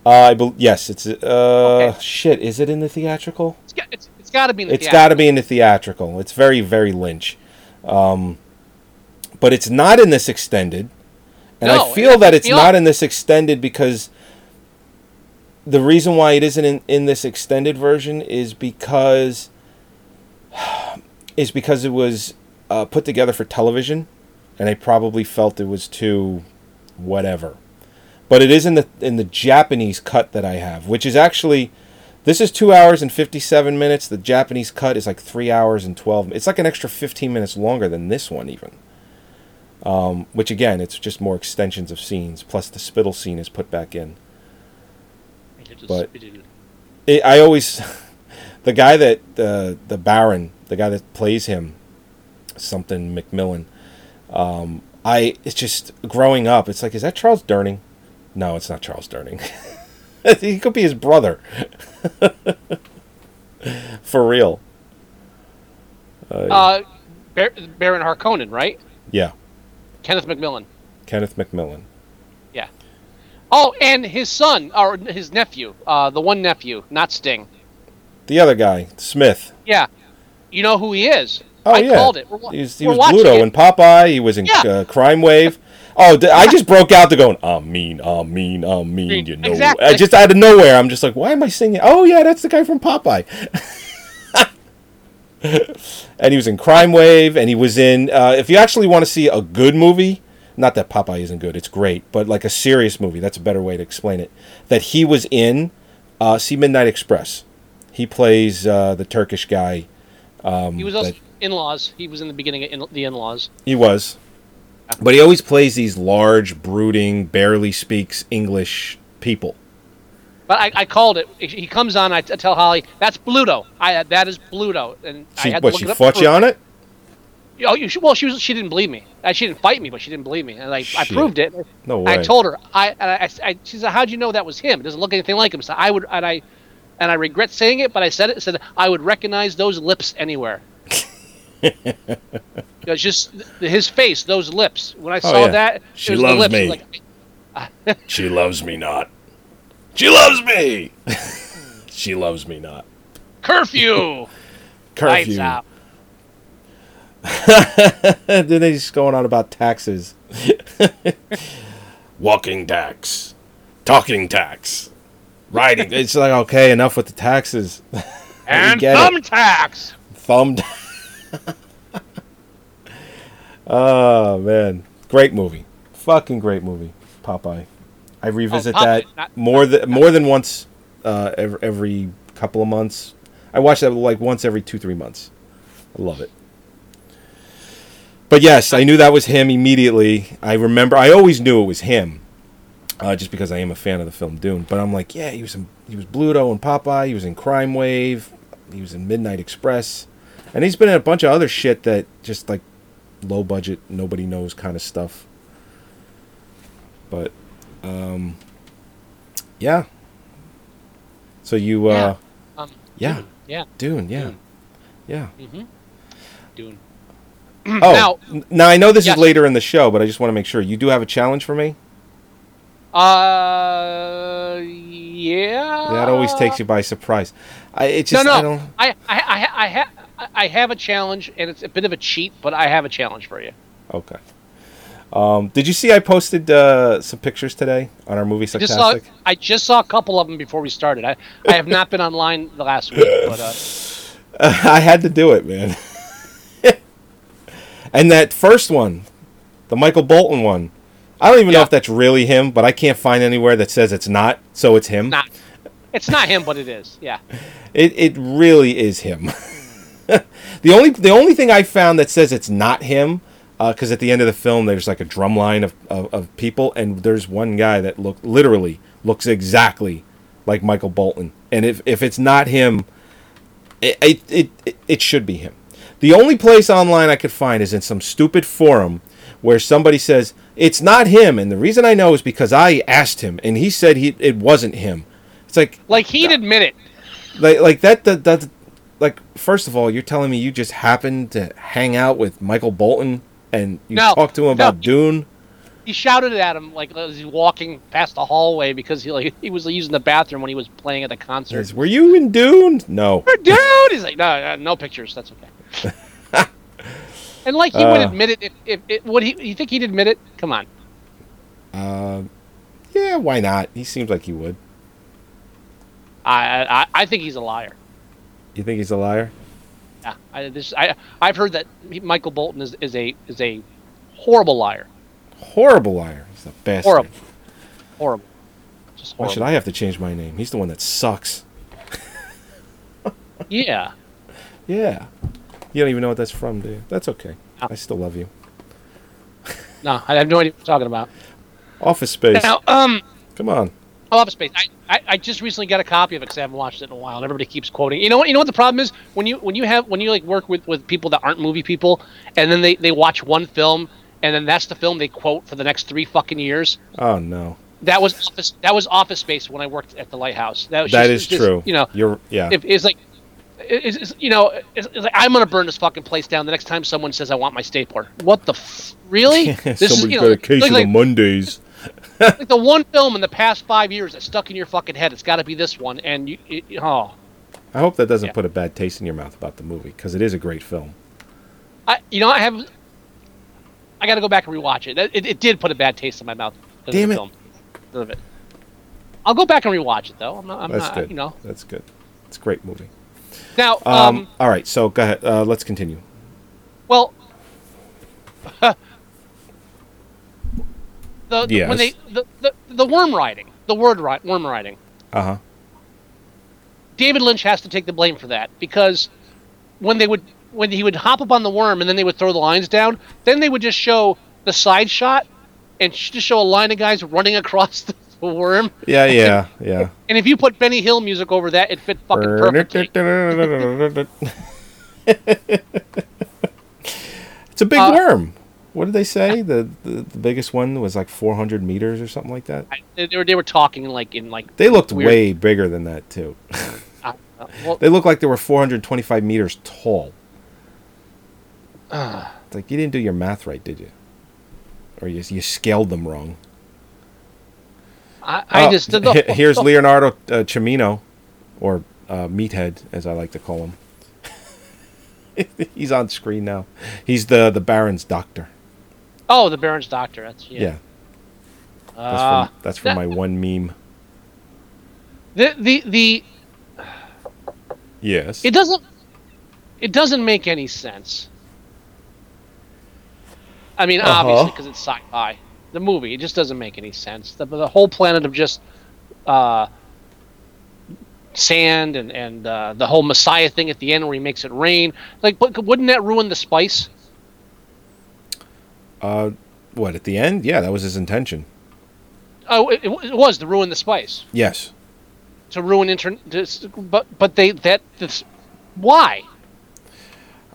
Uh, I bel yes, it's uh Okay. shit. Is it in the theatrical? It's got, it's, it's got to be in the. It's got to be in the theatrical. It's very very Lynch, um, but it's not in this extended. And No, I feel it that it's me not in this extended because the reason why it isn't in, in this extended version is because <sighs> is because it was uh, put together for television, and they probably felt it was too whatever. But it is in the in the Japanese cut that I have, which is actually this is two hours and fifty seven minutes. The Japanese cut is like three hours and twelve. It's like an extra fifteen minutes longer than this one even. Um, which again, it's just more extensions of scenes. Plus the spittle scene is put back in. But it, I always, <laughs> the guy that uh, the Baron, the guy that plays him, something McMillan. Um, I it's just growing up. It's like, is that Charles Durning? No, it's not Charles Durning. <laughs> he could be his brother. <laughs> For real. Uh, Uh, Bar- Baron Harkonnen, right? yeah, Kenneth McMillan. Kenneth McMillan. Yeah. Oh, and his son or his nephew, uh, the one nephew, not Sting. The other guy, Smith. Yeah. You know who he is. Oh I yeah, called it. We're, he was, he was Bluto it. in Popeye. He was in Yeah. uh, Crime Wave. Oh, I just broke out to going. I'm mean. I'm mean. I'm mean. You know. Exactly. I just out of nowhere. I'm just like, why am I singing? Oh yeah, that's the guy from Popeye. <laughs> and he was in Crime Wave, and he was in. Uh, if you actually want to see a good movie, not that Popeye isn't good, it's great, but like a serious movie, that's a better way to explain it. That he was in. Uh, see Midnight Express. He plays uh, the Turkish guy. Um, He was also that- in-laws. He was in the beginning of in, the in-laws. he was. But he always plays these large, brooding, barely speaks English people. But I, I called it. He comes on. I, t- tell Holly that's Bluto. I that is Bluto. And I She, had to what, look she it up fought you on it? Oh, you well, she was. She didn't believe me. Uh, She didn't fight me, but she didn't believe me. And like I Shit. proved it. No way. I told her. I, and I, I, she said, "How'd you know that was him? It doesn't look anything like him." So I would, and I, and I regret saying it, but I said it. Said I would recognize those lips anywhere. <laughs> It's just his face, those lips. When I Oh, saw yeah. that, She loves lips. me. Like, <laughs> She loves me not. She loves me! <laughs> she loves me not. curfew. Curfew. Lights out. then they just going on about taxes. Walking tax. Talking tax. Riding. it's like, okay, enough with the taxes. And thumb it. thumbtacks. Thumbed. <laughs> oh man, great movie, fucking great movie, Popeye. I revisit Oh, Popeye, that not- more than more than once, uh, every, every couple of months. I watch that like once every two three months. I love it. But yes, I knew that was him immediately. I remember. I always knew it was him, uh, just because I am a fan of the film Dune. But I'm like, yeah, he was in, he was Bluto and Popeye. He was in Crime Wave. He was in Midnight Express, and he's been in a bunch of other shit that just like low budget, nobody knows kind of stuff. But, um, yeah. So you, uh, Um, yeah, Dune, yeah. Dune, yeah, yeah. Mm-hmm. Dune. Oh, Now- now I know this Yes. is later in the show, but I just want to make sure you do have a challenge for me. Uh, yeah. That always takes you by surprise. I it just no, I no. I, I, I, I, ha- I have a challenge, and it's a bit of a cheat, but I have a challenge for you. Okay. Um, did you see I posted uh, some pictures today on our movie Just saw, I just saw a couple of them before we started. I, I have not been online the last week, but uh, <laughs> I had to do it, man. <laughs> and that first one, the Michael Bolton one, I don't even know if that's really him, but I can't find anywhere that says it's not, so it's him. not. It's not him, but it is. Yeah. <laughs> It it really is him. <laughs> the only the only thing I found that says it's not him, uh, because at the end of the film there's like a drum line of, of, of people, and there's one guy that look literally looks exactly like Michael Bolton, and if if it's not him, it it, it, it should be him. The only place online I could find is in some stupid forum where somebody says it's not him, and the reason I know is because I asked him, and he said he it wasn't him. It's like Like he'd admit it. like like that that that like first of all you're telling me you just happened to hang out with michael bolton and you No, talked to him no. about dune He shouted at him like as he was walking past the hallway because he like <laughs> he was using the bathroom when he was playing at the concert. Says, were you in dune no Dude, he's like, no, no, no pictures. That's okay. <laughs> and like he would Uh. admit it if, if it would he you think he'd admit it? Come on. uh, yeah why not? He seems like he would. I I, I think he's a liar. you think he's a liar? Yeah, I, this I I've heard that Michael Bolton is, is a is a horrible liar. horrible liar. He's the best. Horrible, horrible, just why should i have to change my name? He's the one that sucks. Yeah, <laughs> yeah you don't even know what that's from do you that's okay i still love you no, I have no idea what you're talking about. office space Now, um, come on Office Space. I, I, I just recently got a copy of it because I haven't watched it in a while, and everybody keeps quoting. You know what? You know what the problem is when you when you have when you like work with, with people that aren't movie people, and then they, they watch one film, and then that's the film they quote for the next three fucking years. oh no That was office. That was Office Space when I worked at the Lighthouse. That was that just- is just, true You know, you're yeah if, it's like. It's, it's, you know, it's, it's like I'm gonna burn this fucking place down the next time someone says I want my stapler. What the f- really? <laughs> somebody's you know, got a case like- of like- the mondays like the one film in the past five years that stuck in your fucking head. It's got to be this one, and you, it, oh, I hope that doesn't Yeah. put a bad taste in your mouth about the movie because it is a great film. I, you know, I have. I got to go back and rewatch it. It, it did put a bad taste in my mouth. Damn the it. Film. Of it. I'll go back and rewatch it though. I'm not. I'm That's not. good. You know. That's good. It's a great movie. Now, Um, um, all right, so go ahead. Uh, let's continue. well, <laughs> the Yes. when they the, the the worm riding, the word ri- worm riding. Uh huh. David Lynch has to take the blame for that because when they would when he would hop up on the worm and then they would throw the lines down, then they would just show the side shot and just show a line of guys running <laughs> across the, the worm. Yeah, <laughs> yeah, yeah. And if you put Benny Hill music over that, it fit fucking perfectly. <laughs> it's a big Uh, worm. What did they say? The, the the biggest one was like 400 meters or something like that. They, they were they were talking like in like They looked weird- way bigger than that too. <laughs> uh, well, They looked like they were 425 meters tall. uh, <sighs> It's like you didn't do your math right, did you? Or you you scaled them wrong. I, I Oh, just the, he- here's Leonardo uh, Cimino, or uh, Meathead, as I like to call him. <laughs> He's on screen now. He's the the Baron's doctor. Oh, the Baron's doctor. That's yeah. Yeah, that's Uh, from that's from that- my one meme. the the the Yes. it doesn't it doesn't make any sense. I mean, Uh-huh. obviously, because it's sci-fi. The movie, it just doesn't make any sense. The, the whole planet of just uh, sand and and uh, the whole Messiah thing at the end where he makes it rain. Like, wouldn't that ruin the spice? Uh, what at the end? Yeah, that was his intention. Oh, it, it was to ruin the spice. Yes. To ruin internet. But but they that this why?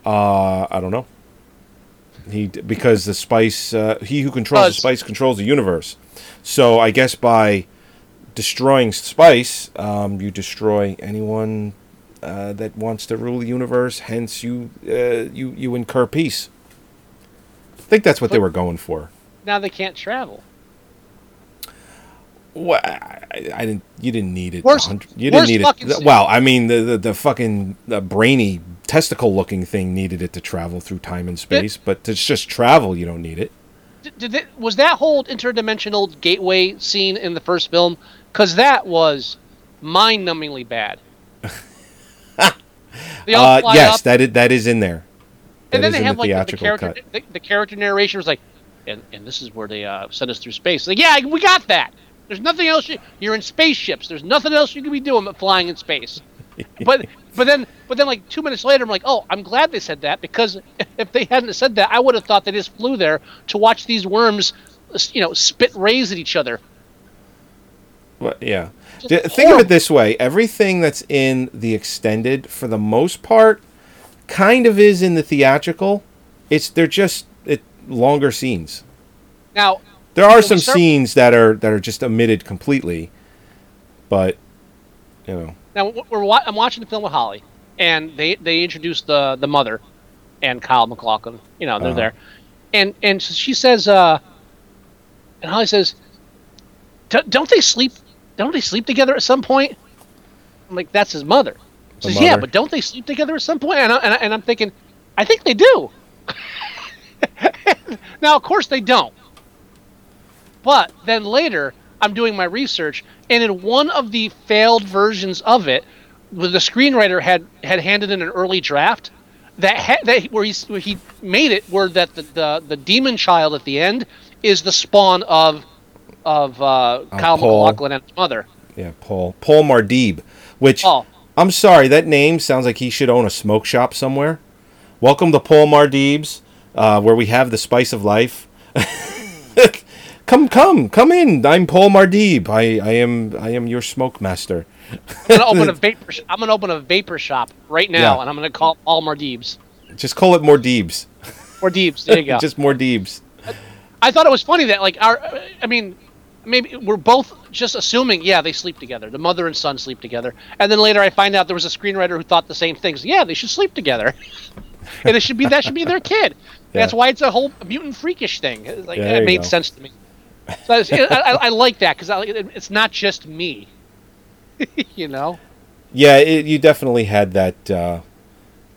Uh, I don't know. He because the spice, uh, he who controls the spice controls the universe. So I guess by destroying spice, um, you destroy anyone uh, that wants to rule the universe. Hence, you uh, you you incur peace. I think that's what they were going for. Now they can't travel. Well, I, I didn't. You didn't need it. Worst- you didn't need it. Well, I mean, the the, the fucking the brainy testicle-looking thing needed it to travel through time and space, but to just travel, you don't need it. Did, did it, was that whole interdimensional gateway scene in the first film? Because that was mind-numbingly bad. <laughs> Uh, yes, up, that is, that is in there. and then they have the like the, character. The, the character narration was like, and, and this is where they uh, sent us through space. Like, yeah, we got that. There's nothing else. You, you're in spaceships. There's nothing else you can be doing but flying in space. <laughs> but but then but then like two minutes later, I'm like, oh, I'm glad they said that because <laughs> if they hadn't said that, I would have thought they just flew there to watch these worms, you know, spit rays at each other. Well, yeah. Just Th- Think of it this way: everything that's in the extended, for the most part, kind of is in the theatrical. It's they're just it longer scenes. Now There are some start- scenes that are that are just omitted completely, but you know. Now we're wa- I'm watching the film with Holly, and they they introduced the the mother, and Kyle MacLachlan. You know they're Uh-huh. there, and and so she says, uh, and Holly says, "D- "Don't they sleep? Don't they sleep together at some point?" I'm like, "That's his mother." The says, "Yeah, but don't they sleep together at some point?" And, I, and, I, and I'm thinking, I think they do. <laughs> now, of course, they don't. But then later, I'm doing my research, and in one of the failed versions of it, the screenwriter had had handed in an early draft that ha- that where he where he made it where that the, the the demon child at the end is the spawn of of uh, Kyle Paul. MacLachlan and his mother. Yeah, Paul Paul Muad'Dib, which Oh. I'm sorry, that name sounds like he should own a smoke shop somewhere. Welcome to Paul Muad'Dib's, uh, where we have the spice of life. <laughs> come, come, come in. I'm Paul Muad'Dib. I, I am, I am your smoke master. I'm gonna open a <laughs> vapor. Sh- I'm gonna open a vapor shop right now, Yeah. and I'm gonna call all Mardibs Just call it or Deebs. There you go. <laughs> Just more Deebs. I thought it was funny that like our, I mean, maybe we're both just assuming, yeah, they sleep together. The mother and son sleep together, and then later I find out there was a screenwriter who thought the same things. Yeah, they should sleep together, <laughs> and it should be that should be their kid. That's why it's a whole mutant freakish thing. Like Yeah, it made go. sense to me. So I, I, I, I like that because it's not just me. <laughs> you know. Yeah, it, you definitely had that uh,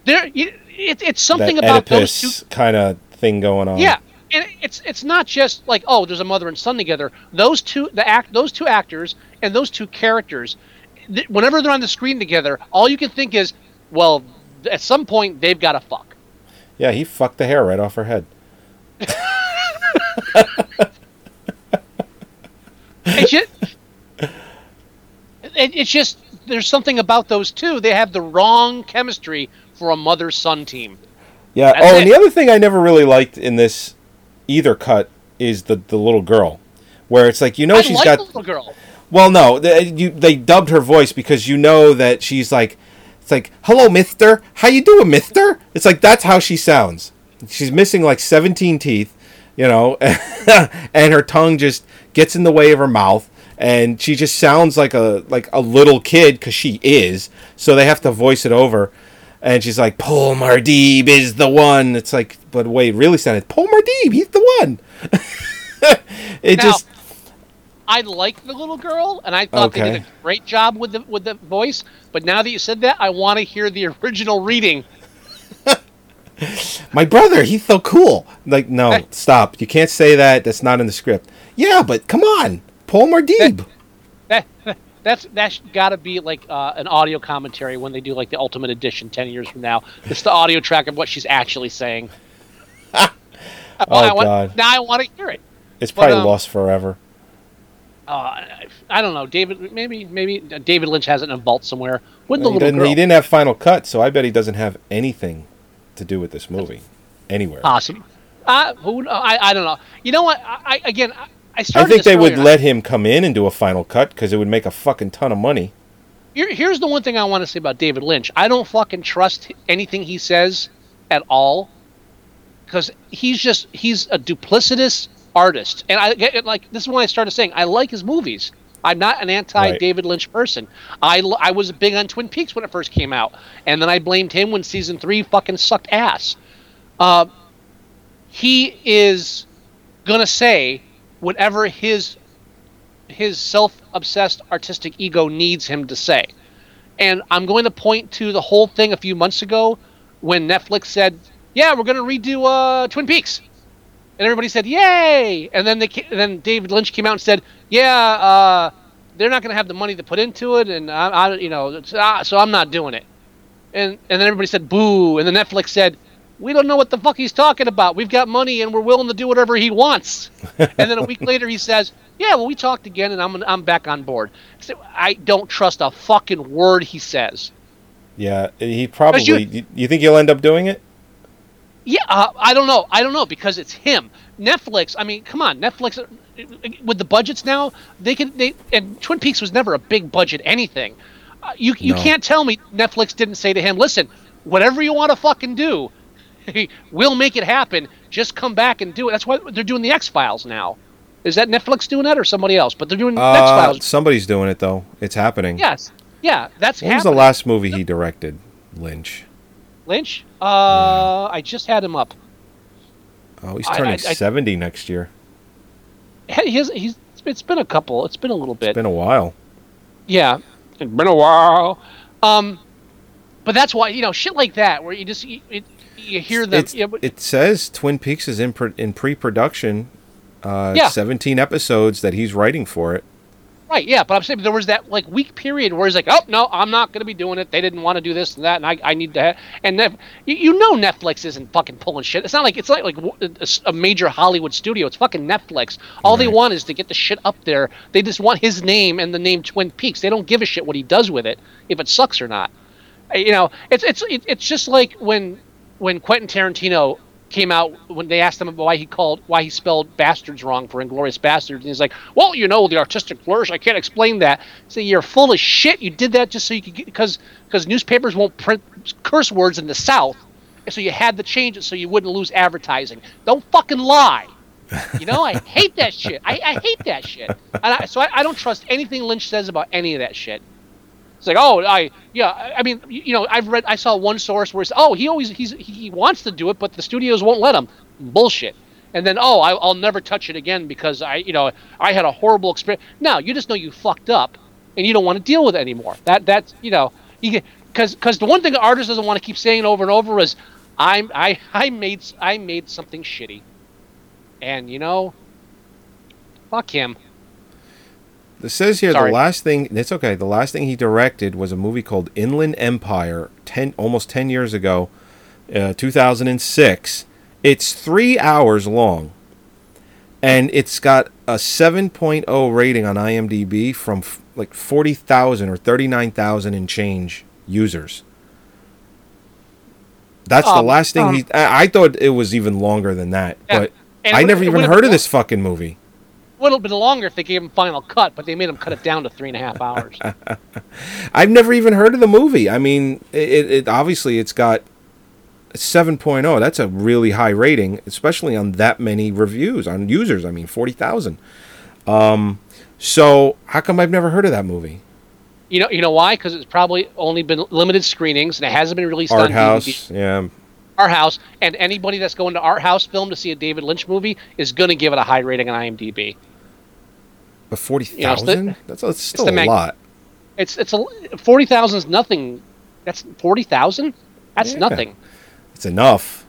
There, you, it, it's something about those two kind of thing going on. Yeah, and it's it's not just like oh, there's a mother and son together. Those two, the act, those two actors and those two characters, th- whenever they're on the screen together, all you can think is, well, at some point they've got to fuck. Yeah, he fucked the hair right off her head. <laughs> It's just, it, it's just there's something about those two. They have the wrong chemistry for a mother son team. Yeah. That's oh, and the other thing I never really liked in this either cut is the the little girl, where it's like you know I she's like got the little girl. Well, no, they, you, they dubbed her voice because you know that she's like, it's like, "Hello, Mister. How you doing, Mister?" It's like that's how she sounds. She's missing like seventeen teeth, you know, <laughs> and her tongue just gets in the way of her mouth, and she just sounds like a like a little kid because she is. So they have to voice it over, and she's like, "Paul Muad'Dib is the one." It's like, but the way it really sounded, Paul Muad'Dib, he's the one. <laughs> it Now, just I like the little girl, and I thought they did a great job with the with the voice. But now that you said that, I want to hear the <laughs> original reading. My brother, he's so cool. Like, no, stop. You can't say that. That's not in the script. Yeah, but come on, Paul Muad'Dib. That that's that's got to be like uh, an audio commentary when they do like the Ultimate Edition ten years from now. It's the audio track of what she's actually saying. <laughs> Oh, I want, God. Now I want to hear it. It's But, probably um, lost forever. Uh, I, I don't know, David. Maybe maybe David Lynch has it in a vault somewhere with the he, little didn't, girl. he didn't have final cut, so I bet he doesn't have anything to do with this movie anywhere. Awesome. Uh, who, I I don't know. You know what? I, I again I, I I think they would let him come in and do a final cut because it would make a fucking ton of money. Here, here's the one thing I want to say about David Lynch. I don't fucking trust anything he says at all because he's just he's a duplicitous artist. And I get like this is when I started saying I like his movies. I'm not an anti David Lynch person. I, I was big on Twin Peaks when it first came out, and then I blamed him when season three fucking sucked ass. Uh, he is gonna say whatever his his self-obsessed artistic ego needs him to say. And I'm going to point to the whole thing a few months ago when Netflix said, "Yeah, we're going to redo uh, Twin Peaks," and everybody said, "Yay!" And then they ca- then David Lynch came out and said, "Yeah, uh, they're not going to have the money to put into it, and I, I you know, uh, so I'm not doing it." And and then everybody said, "Boo!" And then Netflix said, "We don't know what the fuck he's talking about. We've got money, and we're willing to do whatever he wants." <laughs> and then a week later, he says, "Yeah, well, we talked again, and I'm I'm back on board." So I don't trust a fucking word he says. Yeah, he probably. You, you think he'll end up doing it? Yeah, uh, I don't know. I don't know because it's him. Netflix. I mean, come on, Netflix. uh, With the budgets now, they can. They and Twin Peaks was never a big budget anything. Uh, you you No. can't tell me Netflix didn't say to him, "Listen, whatever you want to fucking do, <laughs> we'll make it happen. Just come back and do it." That's why they're doing the X Files now. Is that Netflix doing that or somebody else? But they're doing X Uh, Files. somebody's doing it though. It's happening. Yes. Yeah, that's When was the last movie he directed? Lynch. Lynch. Uh, I just had him up. Oh, he's turning I- I- seventy next year. He's, he's it's been a couple. It's been a little bit. It's been a while. Yeah, it's been a while. Um, but that's why you know shit like that where you just you, it, you hear them. It's, yeah, but- it says Twin Peaks is in pre- in pre-production. Uh, Yeah. Seventeen episodes that he's writing for it. Right, yeah. But I'm saying there was that like week period where he's like, oh no, I'm not going to be doing it. They didn't want to do this and that, and I, I need to. Ha-. And Nef- you, you know Netflix isn't fucking pulling shit. It's not like it's not like a major Hollywood studio. It's fucking Netflix. All they want is to get the shit up there. They just want his name and the name Twin Peaks. They don't give a shit what he does with it, if it sucks or not. You know, it's it's it's just like when when Quentin Tarantino came out when they asked him why he called why he spelled bastards wrong for Inglourious Basterds, and he's like, "Well, you know, the artistic flourish. I can't explain that." So you're full of shit. You did that just so you could get because because newspapers won't print curse words in the South, so you had to change it so you wouldn't lose advertising. Don't fucking lie. You know, I hate that shit. I, I hate that shit. And I, so I, I don't trust anything Lynch says about any of that shit. It's like, oh, I yeah. I mean, you know, I've read, I saw one source where it's, oh, he always he's he wants to do it, but the studios won't let him. Bullshit. And then, oh, I, I'll never touch it again because I, you know, I had a horrible experience. No, you just know you fucked up, and you don't want to deal with it anymore. That that's you know, you because because the one thing the artist doesn't want to keep saying over and over is, I'm I I made I made something shitty, and you know, fuck him. It says here Sorry. the last thing. It's okay. The last thing he directed was a movie called Inland Empire, ten almost ten years ago, uh, 2006. It's three hours long, and it's got a 7.0 rating on IMDb from f- like 40,000 or 39,000 and change users. That's the Um, last thing um, he. I, I thought it was even longer than that, Yeah, but and I never even heard of this fucking movie. A little bit longer if they gave him final cut, but they made him cut it down to three and a half hours. <laughs> I've never even heard of the movie. I mean, it, it obviously it's got 7.0. That's a really high rating, especially on that many reviews on users. I mean, 40,000. Um, so how come I've never heard of that movie? you know, you know why? Because it's probably only been limited screenings and it hasn't been released Art on DVD. House, yeah. Art House, and anybody that's going to Art House film to see a David Lynch movie is going to give it a high rating on IMDb. But forty thousand? You know, that's, that's still a mag- lot. It's it's a forty thousand is nothing. That's forty thousand. That's Yeah. nothing. It's enough.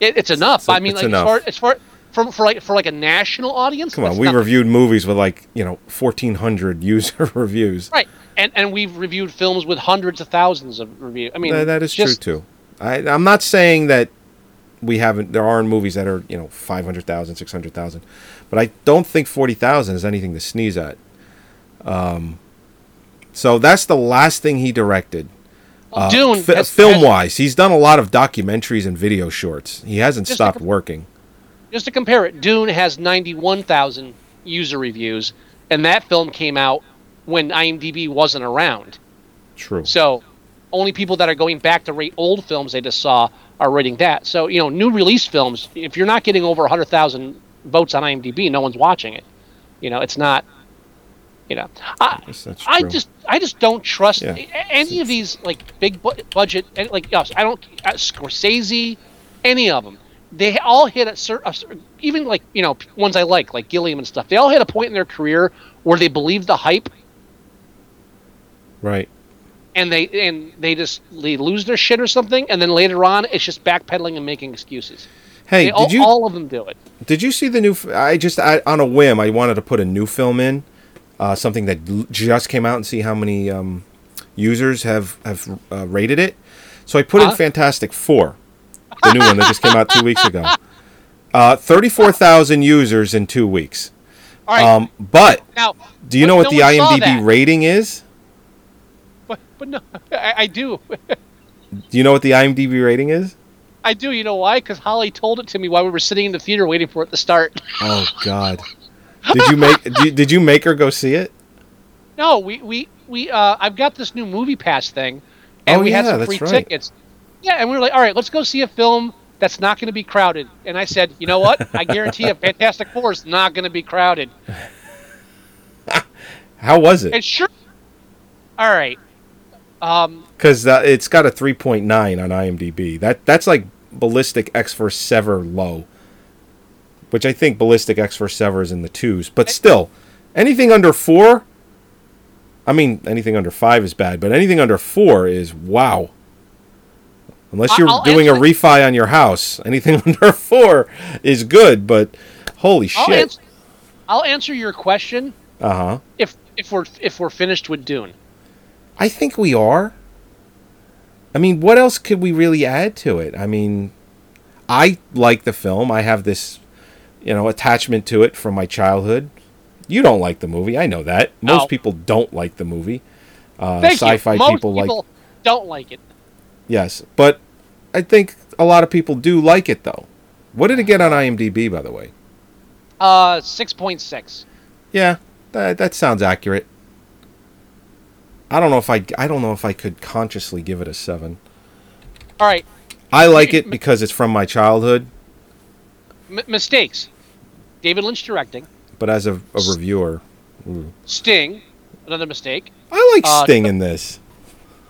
It, it's enough. It's- I mean, like enough. as far as far for for like for like a national audience. Come on, we nothing. reviewed movies with like, you know, 1,400 <laughs> user reviews. right, and and we've reviewed films with hundreds of thousands of reviews. I mean, That- that is just, true too. I, I'm not saying that we haven't. There aren't movies that are you know 500,000, 600,000, but I don't think 40,000 is anything to sneeze at. Um, so that's the last thing he directed. Uh, Dune fi- film wise, he's done a lot of documentaries and video shorts. He hasn't stopped a- working. Just to compare it, Dune has ninety one thousand user reviews, and that film came out when IMDb wasn't around. True. So only people that are going back to rate old films they just saw are rating that. So you know, new release films, if you're not getting over hundred thousand votes on IMDb, no one's watching it. You know, it's not. You know, I, I just I just don't trust Yeah. any of these like big bu- budget like yes, I don't uh, Scorsese, any of them. They all hit a certain, even like you know ones I like like Gilliam and stuff. They all hit a point in their career where they believe the hype Right. And they and they just they lose their shit or something, and then later on it's just backpedaling and making excuses. Hey, They- all, did you all of them do it. Did you see the new? I just I, on a whim I wanted to put a new film in, uh, something that just came out and see how many um, users have have uh, rated it. So I put in Fantastic Four, the new one that just came out two weeks ago. <laughs> Uh, Thirty-four thousand users in two weeks. All right. Um, but now, do you know what no the IMDb rating is? But, no, <laughs> I, I do. Do you know what the IMDb rating is? I do. You know why? Because Holly told it to me while we were sitting in the theater waiting for it to start. <laughs> Oh God! Did you make did you, did you make her go see it? No, we we we. Uh, I've got this new movie pass thing, and Oh, we had some free right. tickets. Yeah, and we were like, all right, let's go see a film that's not going to be crowded. And I said, you know what? I guarantee you, <laughs> Fantastic Four is not going to be crowded. How was it? And sure. All right. Um, Because uh, it's got a 3.9 on IMDb. That that's like Ballistic X for Sever low, which I think Ballistic X for Sever is in the twos. But still, anything under four. I mean, anything under five is bad, but anything under four is wow. Unless you're I'll doing a refi on your house, anything <laughs> under four is good. But holy I'll shit! answer. I'll answer your question Uh huh. if if we're if we're finished with Dune. I think we are. I mean, what else could we really add to it? I mean, I like the film. I have this, you know, attachment to it from my childhood. You don't like the movie. I know that. Most No. people don't like the movie. Uh, Thank sci-fi you. Most people, like don't like it. yes, but I think a lot of people do like it though. What did it get on IMDb, by the way? Uh, six point six. Yeah, that that sounds accurate. I don't know if I I don't know if I could consciously give it a seven. All right. I like it because it's from my childhood, M- mistakes. David Lynch directing. but as a, a reviewer, ooh. Sting. Another mistake. I like Uh, Sting in this.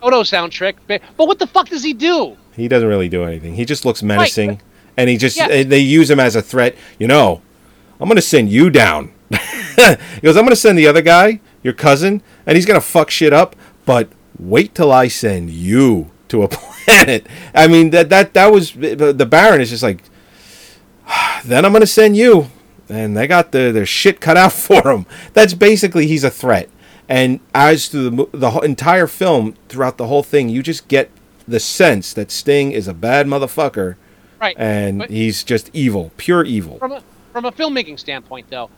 Toto soundtrack. But but what the fuck does he do? He doesn't really do anything. He just looks menacing, and he just Yeah. eh, they use him as a threat. You know, I'm gonna send you down. <laughs> he goes, I'm gonna send the other guy, your cousin, and he's gonna fuck shit up. But wait till I send you to a <laughs> planet. I mean that that that was the Baron is just like <sighs> then I'm going to send you and they got the their shit cut out <laughs> for him. That's basically he's a threat. And as to the the entire film throughout the whole thing, you just get the sense that Sting is a bad motherfucker Right. and But- he's just evil, pure evil. from a from a filmmaking standpoint, though,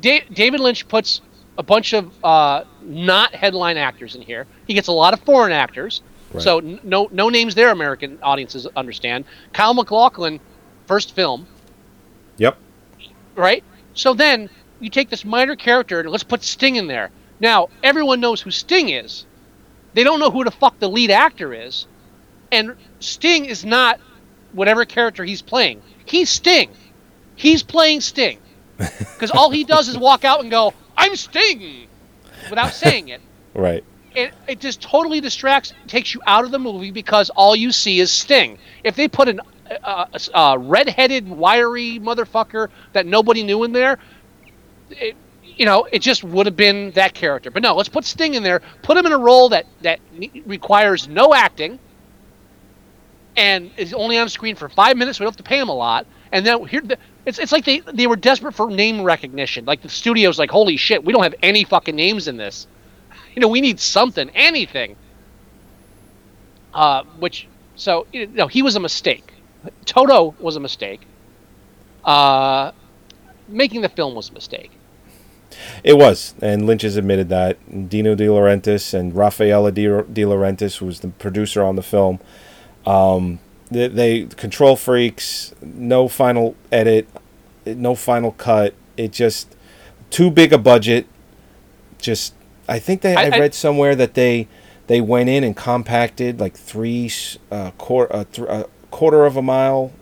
da- David Lynch puts a bunch of uh, not headline actors in here. He gets a lot of foreign actors, Right. so n- no no names there. American audiences understand. Kyle MacLachlan, first film, Yep. right? So then you take this minor character and let's put Sting in there. Now everyone knows who Sting is. They don't know who the fuck the lead actor is, and Sting is not whatever character he's playing. He's Sting. He's playing Sting <laughs> because all he does is walk out and go, "I'm Sting," without saying it. <laughs> Right. It, it just totally distracts, takes you out of the movie because all you see is Sting. If they put an uh, uh, red-headed, wiry motherfucker that nobody knew in there, it, you know, it just would have been that character. But no, let's put Sting in there. Put him in a role that that requires no acting, and is only on screen for five minutes. We don't have to pay him a lot. And then here, the, it's it's like they they were desperate for name recognition. Like the studio's like, holy shit, we don't have any fucking names in this. You know, we need something, anything. Uh, which so you know, he was a mistake. Toto was a mistake. Uh, making the film was a mistake. It was, and Lynch has admitted that. Dino De Laurentiis and Raffaella De, De Laurentiis, who was the producer on the film, um, they, they control freaks. No final edit, no final cut. It just too big a budget. Just, I think they. I, I- I- read somewhere that they they went in and compacted like three uh, quarter uh, th- a quarter of a mile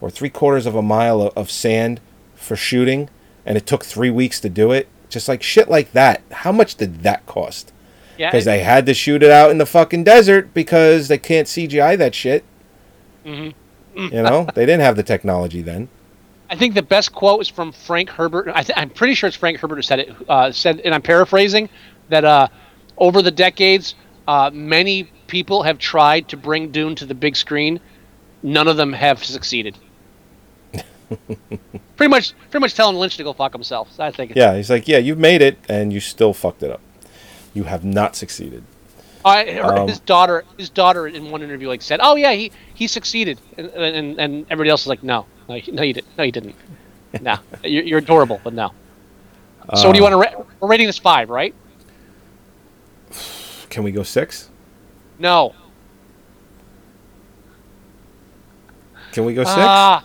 or three quarters of a mile of, of sand for shooting, and it took three weeks to do it. Just like shit like that. How much did that cost? Yeah, Because it- they had to shoot it out in the fucking desert because they can't CGI that shit. Mhm. You know, they didn't have the technology then. I think the best quote is from Frank Herbert. I th- I'm pretty sure it's Frank Herbert who said it. Uh, said, and I'm paraphrasing, that uh, over the decades, uh, many people have tried to bring Dune to the big screen. None of them have succeeded. <laughs> pretty much, pretty much telling Lynch to go fuck himself. I think. Yeah, he's like, yeah, you've made it, and you still fucked it up. You have not succeeded. I, Um, his daughter, his daughter in one interview like said, "Oh yeah, he he succeeded," and and, and everybody else is like, "No, no, you- no, you didn't. No, you didn't. no, you're, you're adorable, but no." So, what do you Uh, want to? Ra- we're rating this five, right? Can we go six? No. Can we go six? Ah.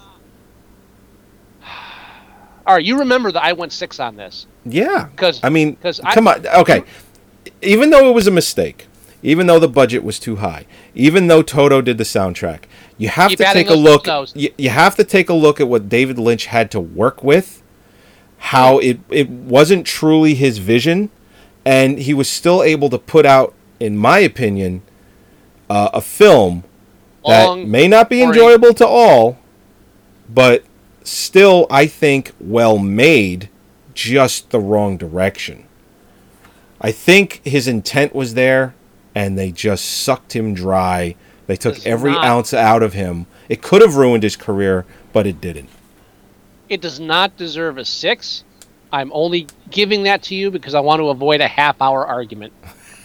All right, you remember that I went six on this. yeah. Because I mean, 'cause I- come on. Okay. Even though it was a mistake, even though the budget was too high, even though Toto did the soundtrack, you have Keep to take a look. You, you have to take a look at what David Lynch had to work with, how it it wasn't truly his vision, and he was still able to put out, in my opinion, uh, a film that may not be boring. enjoyable to all, but still, I think, well made, just the wrong direction. I think his intent was there, and they just sucked him dry. They took Does every not- ounce out of him. It could have ruined his career, but it didn't. it does not deserve a six. I'm only giving that to you because I want to avoid a half-hour argument.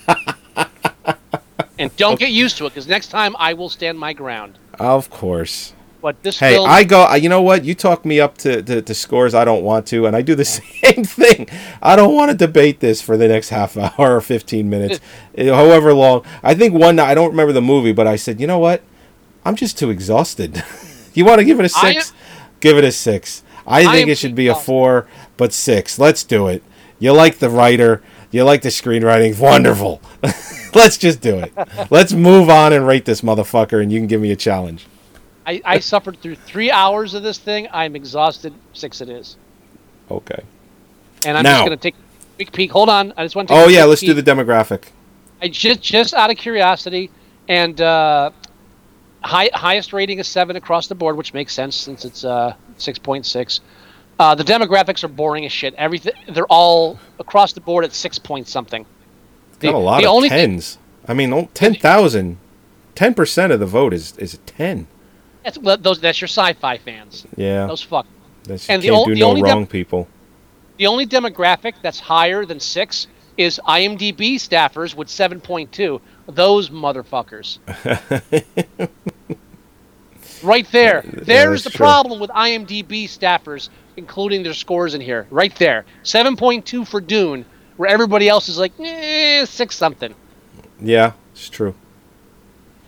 <laughs> and don't get used to it because next time I will stand my ground. Of course. But this Hey, film, I go. You know what? You talk me up to, to, to scores I don't want to, and I do the <laughs> same thing. I don't want to debate this for the next half <laughs> hour or fifteen minutes, <laughs> however long. I think one. I don't remember the movie, but I said, you know what? I'm just too exhausted. you want to give it a six? give it a six. I I think am it should be a four, but six. Let's do it. You like the writer. You like the screenwriting. Wonderful. Let's just do it. Let's move on and rate this motherfucker, and you can give me a challenge. I, I suffered through three hours of this thing. I'm exhausted. Six it is. Okay. And I'm Now- just going to take a quick peek. Hold on. I just want to take Oh yeah, let's do the demographic. I just just out of curiosity, and uh, high, highest rating is seven across the board, which makes sense since it's uh, six point six. Uh, the demographics are boring as shit. Everything they're all across the board at six point something. Got The- a lot the of only thing- tens. I mean, oh, 10,000, 10% of the vote is, is a 10. That's well, those. That's your sci-fi fans. Yeah. Those fuck. That's, and the can't o- do the no only wrong, people. The only demographic that's higher than six is IMDb staffers with 7.2. Those motherfuckers. <laughs> right there. There's the true. problem with IMDb staffers, including their scores in here. Right there. 7.2 for Dune, where everybody else is like, eh, six something. Yeah, it's true.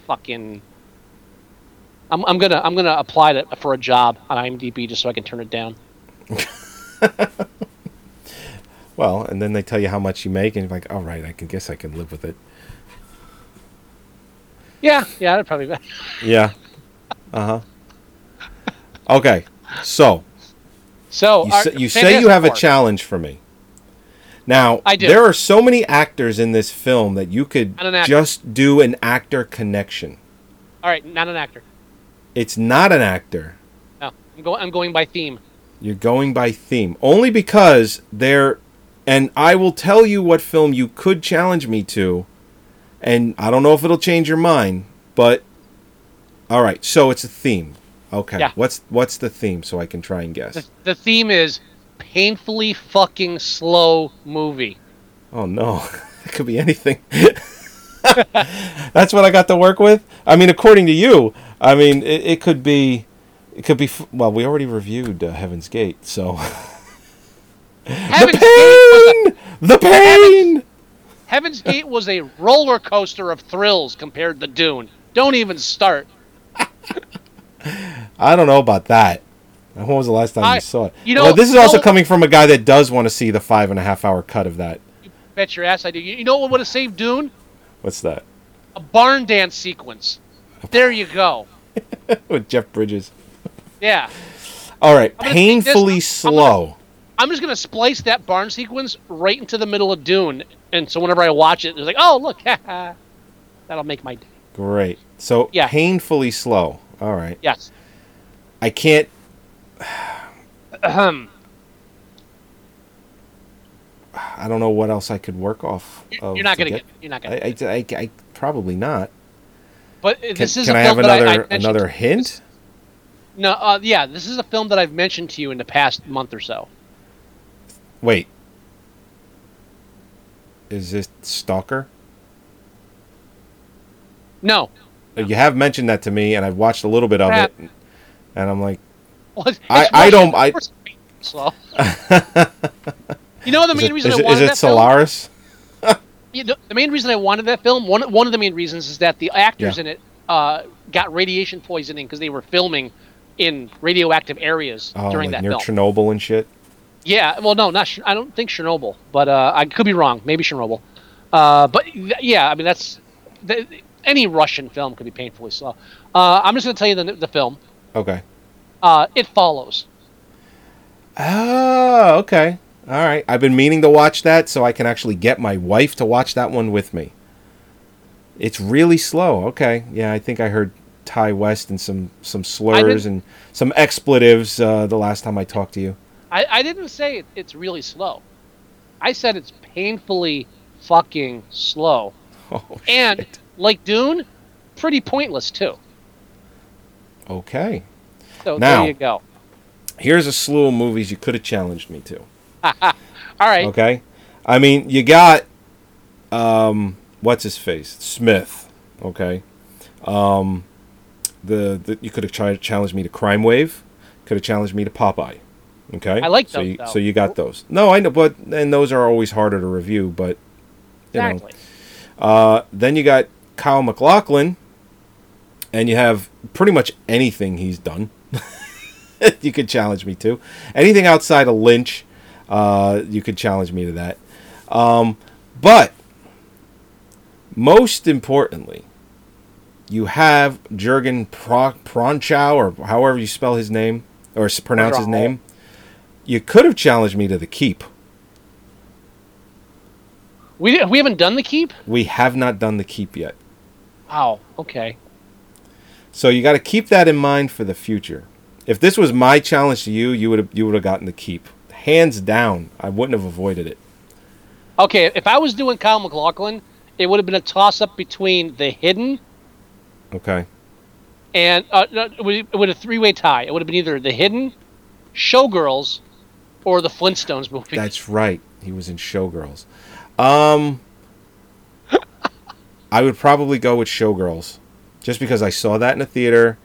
Fucking. I'm, I'm gonna I'm gonna apply to, for a job on IMDb just so I can turn it down. <laughs> Well, and then they tell you how much you make, and you're like, all right, I can guess I can live with it. Yeah, yeah, that'd probably be. <laughs> Yeah. Uh huh. Okay, so So you, say, you say you have a challenge for me. Now, I do. there are so many actors in this film that you could just do an actor connection. All right, not an actor. It's not an actor. No, I'm going. I'm going by theme. You're going by theme. Only because they're. And I will tell you what film you could challenge me to. And I don't know if it'll change your mind, but. All right, so it's a theme. Okay. Yeah. What's what's the theme so I can try and guess? The, the theme is painfully fucking slow movie. Oh no, <laughs> it could be anything. <laughs> That's what I got to work with. I mean, according to you, I mean, it, it could be, it could be. Well, we already reviewed uh, Heaven's Gate, so Heaven's the pain, the pain. a, Heaven's Gate was a roller coaster of thrills compared to Dune. Don't even start. I don't know about that. When was the last time I- you saw it? you know- well, this is you also coming from a guy that does want to see the five and a half hour cut of that. Bet your ass I do. You, you know what would have saved Dune? What's that? A barn dance sequence. There you go. <laughs> With Jeff Bridges. Yeah. All right, gonna take this- painfully I'm- slow. I'm just gonna splice that barn sequence right into the middle of Dune, and so whenever I watch it, it's like, oh look, <laughs> that'll make my day. Great. So Yeah. painfully slow. All right. Yes. I can't. Ahem. <clears throat> I don't know what else I could work off. Of You're not gonna get. You're not gonna. I, I, I, I- probably not. but Can, this is can a I have another I, another hint? No, uh, yeah, this is a film that I've mentioned to you in the past month or so. Wait. Is this Stalker? No, Uh, You have mentioned that to me, and I've watched a little bit of Crap. it, and I'm like, Well, I- I don't- I- Of course it's slow. <laughs> you know the is main it, reason is I it, is wanted it that film? Solaris? <laughs> You know, the main reason I wanted that film, one one of the main reasons is that the actors Yeah. in it uh, got radiation poisoning because they were filming in radioactive areas Oh, during like that near film. Chernobyl and shit. Yeah, well, no, not. I don't think Chernobyl, but uh, I could be wrong. Maybe Chernobyl. Uh, but yeah, I mean that's th- any Russian film could be painfully slow. Uh, I'm just going to tell you the the film. Okay. Uh, it follows. Oh, okay. All right. I've been meaning to watch that so I can actually get my wife to watch that one with me. It's really slow. Okay. Yeah, I think I heard Ty West and some some slurs and some expletives uh, the last time I talked to you. I, I didn't say it, it's really slow. I said it's painfully fucking slow. <laughs> Oh, and shit. like Dune, pretty pointless too. Okay. So Now- there you go. Here's a slew of movies you could have challenged me to. <laughs> All right. Okay. I mean, you got um what's his face? Smith, okay? Um the, the you could have tried challenged me to Crime Wave, could have challenged me to Popeye. Okay? I like so those, you, so you got those. No, I know but and those are always harder to review, but you know. Exactly. Uh then you got Kyle MacLachlan and you have pretty much anything he's done. <laughs> you could challenge me to. Anything outside of Lynch, uh, you could challenge me to that. Um, but most importantly, you have Jurgen Pro- Pronchow, or however you spell his name, or pronounce his name. You could have challenged me to the keep. We we haven't done the keep. We have not done the keep yet. Wow. Okay. So you got to keep that in mind for the future. If this was my challenge to you, you would have you would have gotten the keep. Hands down, I wouldn't have avoided it. Okay. If I was doing Kyle MacLachlan it would have been a toss up between The Hidden Okay. and uh, it would have three way tie. It would have been either The Hidden, Showgirls, or the Flintstones movie. That's right. He was in Showgirls. Um, I would probably go with Showgirls, just because I saw that in a theater.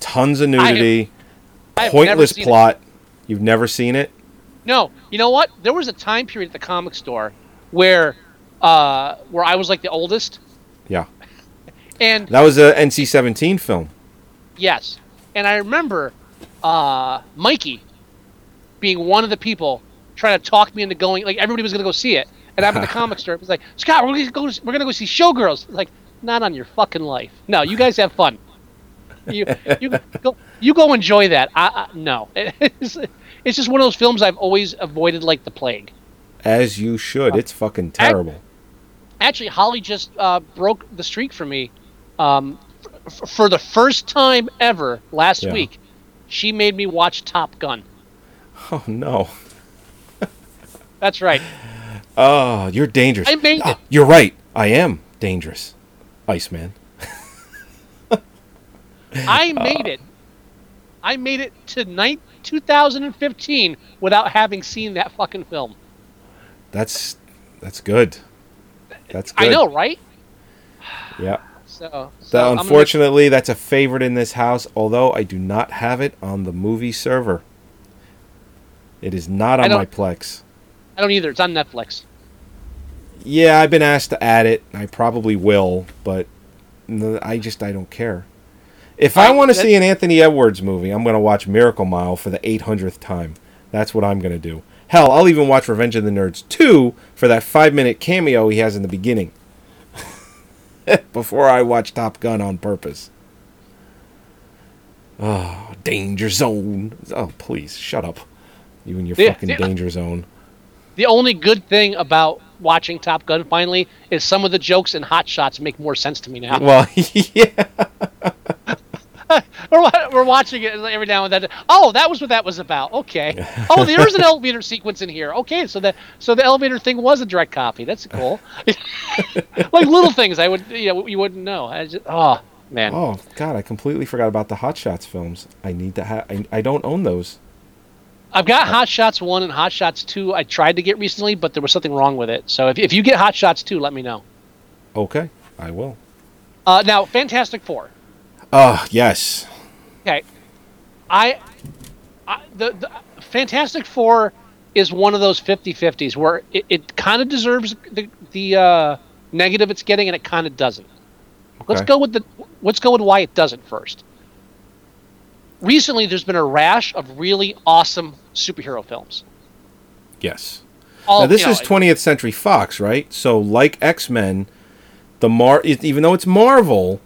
Tons of nudity, I have never pointless seen it. plot. You've never seen it? No, you know what? There was a time period at the comic store where uh, where I was like the oldest, Yeah. <laughs> and That was a NC-17 film. yes, and I remember uh, Mikey being one of the people trying to talk me into going. Like everybody was going to go see it, and I'm at the <laughs> comic store. It was like Scott, we're going to go. We're going to go see Showgirls. Like, not on your fucking life. No, you guys have fun. You you go you go enjoy that. I, I, no, <laughs> it's, just one of those films I've always avoided like the plague. As you should. It's fucking terrible. actually holly just uh, broke the streak for me um, f- for the first time ever last Yeah. week she made me watch top gun Oh no. that's right Oh, you're dangerous. I made Ah, it. You're right. I am dangerous. Iceman. i <laughs> made it i made it to night 2015 without having seen that fucking film That's that's good. That's good. i know right Yeah. <sighs> so, so That, I'm gonna- unfortunately, that's a favorite in this house, although I do not have it on the movie server. It is not on my Plex. i don't either it's on netflix Yeah, I've been asked to add it. I probably will, but I just I don't care. If I I- want to see an Anthony Edwards movie, I'm going to watch Miracle Mile for the 800th time. That's what I'm going to do. Hell, I'll even watch Revenge of the Nerds 2 for that 5-minute cameo he has in the beginning. <laughs> Before I watch Top Gun on purpose. Oh, Danger Zone. Oh, please, shut up. You and your Yeah, fucking yeah. Danger Zone. the only good thing about watching top gun finally is some of the jokes in hot shots make more sense to me now Well, <laughs> yeah. <laughs> we're, we're watching it every now and then. Oh, that was what that was about. Okay. Oh, there's an <laughs> elevator sequence in here. Okay, so the so the elevator thing was a direct copy. That's cool. <laughs> like little things I would you know you wouldn't know. I just, oh man. Oh God, I completely forgot about the Hot Shots films. I need to have. I, I don't own those. I've got Hot Shots one and Hot Shots two. I tried to get recently, but there was something wrong with it. So if if you get Hot Shots two, let me know. Okay, I will. Uh, now Fantastic Four. Oh yes. Okay, I, I the, the Fantastic Four is one of those 50-50s where it, it kind of deserves the the uh, negative it's getting, and it kind of doesn't. Let's go with the let's go with why it doesn't first. Recently, there's been a rash of really awesome superhero films. Yes. All, now this you know, is 20th Century Fox, right? So like X Men, the Mar even though it's Marvel,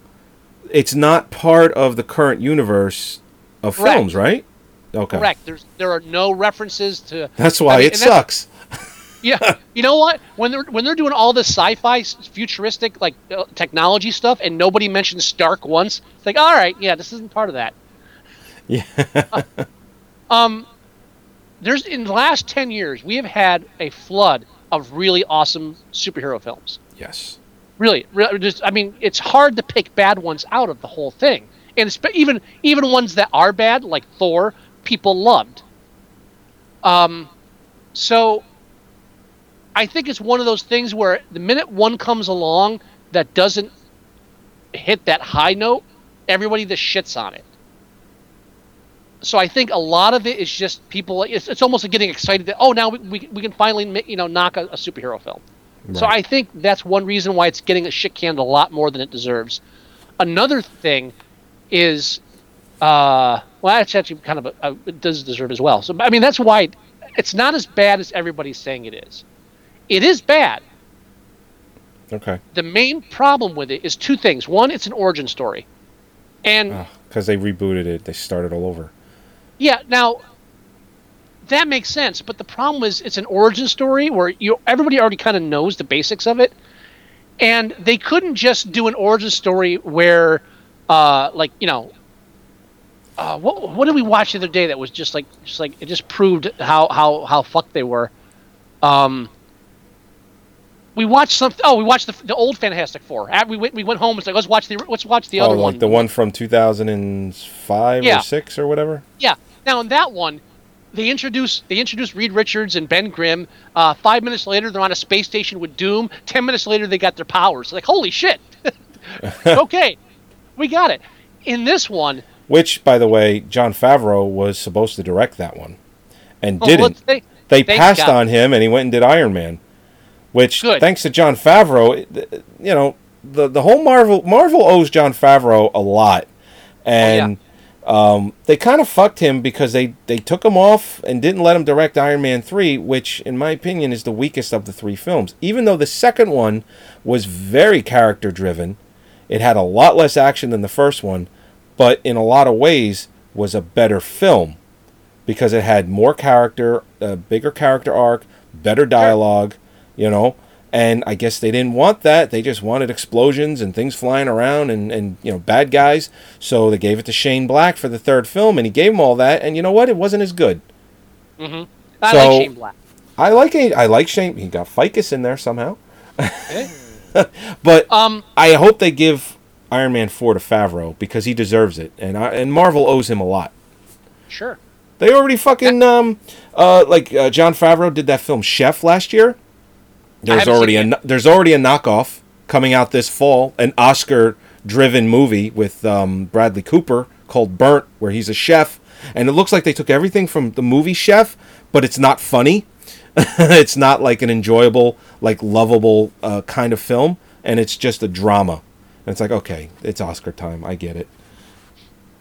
it's not part of the current universe of Correct. films, right? Okay. Correct. There's there are no references to. That's why I mean, it sucks. <laughs> Yeah, you know what? When they're when they're doing all this sci-fi, futuristic like uh, technology stuff, and nobody mentions Stark once, it's like, all right, yeah, this isn't part of that. <laughs> Yeah. Um, there's in the last ten years, we have had a flood of really awesome superhero films. yes. Really, re- just I mean, it's hard to pick bad ones out of the whole thing, and even even ones that are bad, like Thor, people loved. Um, so I think it's one of those things where the minute one comes along that doesn't hit that high note, everybody just shits on it. So I think a lot of it is just people. It's, it's almost like getting excited that oh now we, we, we can finally you know knock a, a superhero film. So I think that's one reason why it's getting a shit canned a lot more than it deserves. Another thing is, uh, well, that's actually kind of a, a, it does deserve as well. So I mean that's why it's not as bad as everybody's saying it is. It is bad. Okay. The main problem with it is two things. One, it's an origin story, and Because they rebooted it, they started all over. Yeah, now that makes sense, but the problem is it's an origin story where you everybody already kind of knows the basics of it, and they couldn't just do an origin story where, uh, like you know, uh, what what did we watch the other day that was just like just like it just proved how how how fucked they were. Um, we watched some. Oh, we watched the, the old Fantastic Four. We went we went home. It's like let's watch the let's watch the oh, other like one. the one from 2005 Yeah. or six or whatever. Yeah. Now in that one, they introduce they introduce Reed Richards and Ben Grimm. Uh, five minutes later, they're on a space station with Doom. Ten minutes later, they got their powers. Like holy shit. <laughs> <laughs> okay, we got it. In this one, Which, by the way, Jon Favreau was supposed to direct that one, and Oh, didn't. they- they passed God. on him, and he went and did Iron Man. Which, Good. thanks to Jon Favreau, you know, the the whole Marvel Marvel owes Jon Favreau a lot, and um, they kind of fucked him because they they took him off and didn't let him direct Iron Man three, which, in my opinion, is the weakest of the three films. Even though the second one was very character driven, it had a lot less action than the first one, but in a lot of ways was a better film because it had more character, a bigger character arc, better dialogue, you know. And I guess they didn't want that. They just wanted explosions and things flying around and, and you know bad guys. So they gave it to Shane Black for the third film, and he gave him all that. And you know what? It wasn't as good. hmm I So- like Shane Black. I like it. I like Shane. He got ficus in there somehow. <laughs> but Um, I hope they give Iron Man four to Favreau because he deserves it, and I, and Marvel owes him a lot. Sure. They already fucking um uh like uh, Jon Favreau did that film Chef last year. There's already a no- there's already a knockoff coming out this fall, an Oscar driven movie with um, Bradley Cooper called Burnt, where he's a chef, and it looks like they took everything from the movie Chef, but it's not funny. <laughs> it's not like an enjoyable, like lovable uh, kind of film, and it's just a drama. And it's like, okay, it's Oscar time. I get it.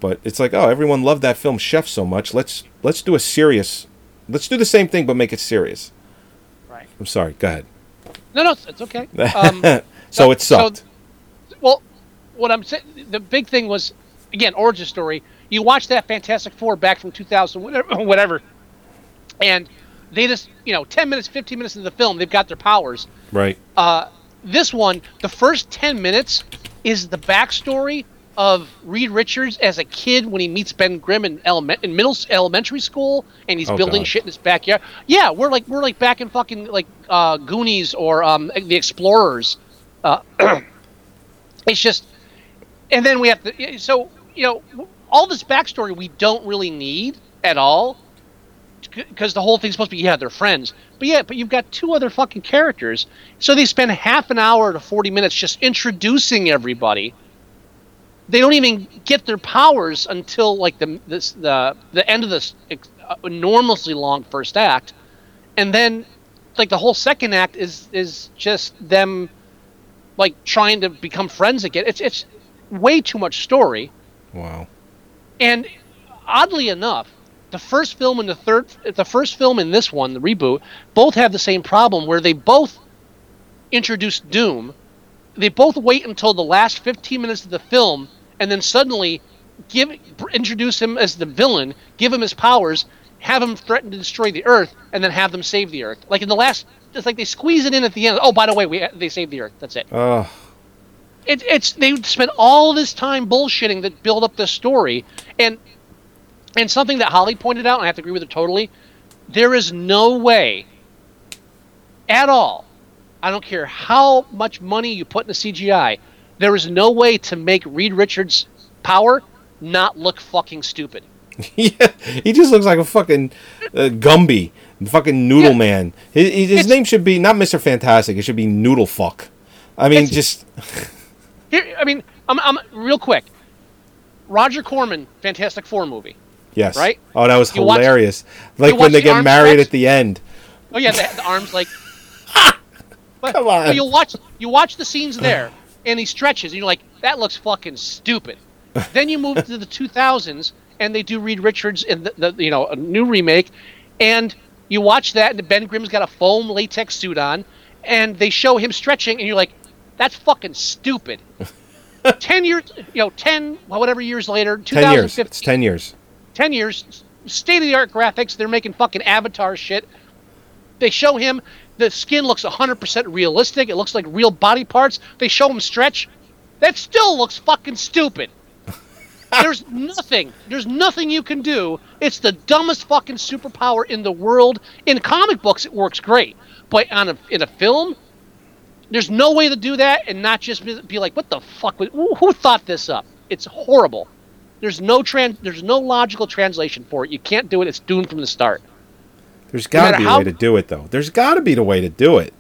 But it's like, oh, everyone loved that film Chef so much. Let's let's do a serious. Let's do the same thing, but make it serious. Right. I'm sorry. Go ahead. No, no, it's, okay. <laughs> Um, so it sucked. well, what I'm saying, the big thing was, again, origin story. You watch that Fantastic Four back from 2000, whatever, <laughs> whatever, and they just, you know, 10 minutes, 15 minutes into the film, they've got their powers. right. Uh, this one, the first 10 minutes is the backstory of Reed Richards as a kid when he meets Ben Grimm in, element, in middle elementary school, and he's Oh, building God. shit in his backyard. Yeah, we're like we're like back in fucking like uh, Goonies or um, the Explorers. Uh, <clears throat> it's just, and then we have to. So you know, all this backstory we don't really need at all because the whole thing's supposed to be yeah they're friends but yeah but you've got two other fucking characters so they spend half an hour to 40 minutes just introducing everybody they don't even get their powers until like the this the the end of this uh, enormously long first act and then like the whole second act is is just them like trying to become friends again it's it's way too much story Wow. and oddly enough, the first film and the third, the first film and this one, the reboot, both have the same problem where they both introduce Doom. They both wait until the last 15 minutes of the film and then suddenly give introduce him as the villain, give him his powers, have him threaten to destroy the Earth, and then have them save the Earth. Like in the last, it's like they squeeze it in at the end. Oh, by the way, we they saved the Earth. That's it. Oh, It, it's they spent all this time bullshitting to build up this story, and and something that Holly pointed out, and I have to agree with her totally. There is no way, at all. I don't care how much money you put in the CGI. There is no way to make Reed Richards' power not look fucking stupid. <laughs> yeah. He just looks like a fucking uh, Gumby, fucking Noodle Man. His, his name should be not Mister Fantastic. It should be Noodle Fuck. I mean, just <laughs> Here, I mean, I'm, I'm real quick. Roger Corman, Fantastic Four movie. yes. Right? Oh, that was You watch- hilarious. like when they the get married stretch? at the end. Oh yeah, the, the arms like. <laughs> But, Come on. but you'll watch you watch the scenes there, and he stretches, and you're like, that looks fucking stupid. <laughs> then you move to the 2000s, and they do Reed Richards in the, the you know a new remake, and you watch that, and Ben Grimm's got a foam latex suit on, and they show him stretching, and you're like, that's fucking stupid. <laughs> ten years, you know, ten whatever years later, Ten years. 2015, It's ten years. 10 years, state of the art graphics. They're making fucking Avatar shit. They show him, the skin looks 100% realistic. It looks like real body parts. They show him stretch. That still looks fucking stupid. <laughs> there's nothing, there's nothing you can do. It's the dumbest fucking superpower in the world. In comic books, it works great. But on a, in a film, there's no way to do that and not just be, be like, what the fuck? Who, who thought this up? It's horrible. There's no trans. There's no logical translation for it. You can't do it. It's doomed from the start. There's got to matter be a how- way to do it, though. There's got to be the way to do it.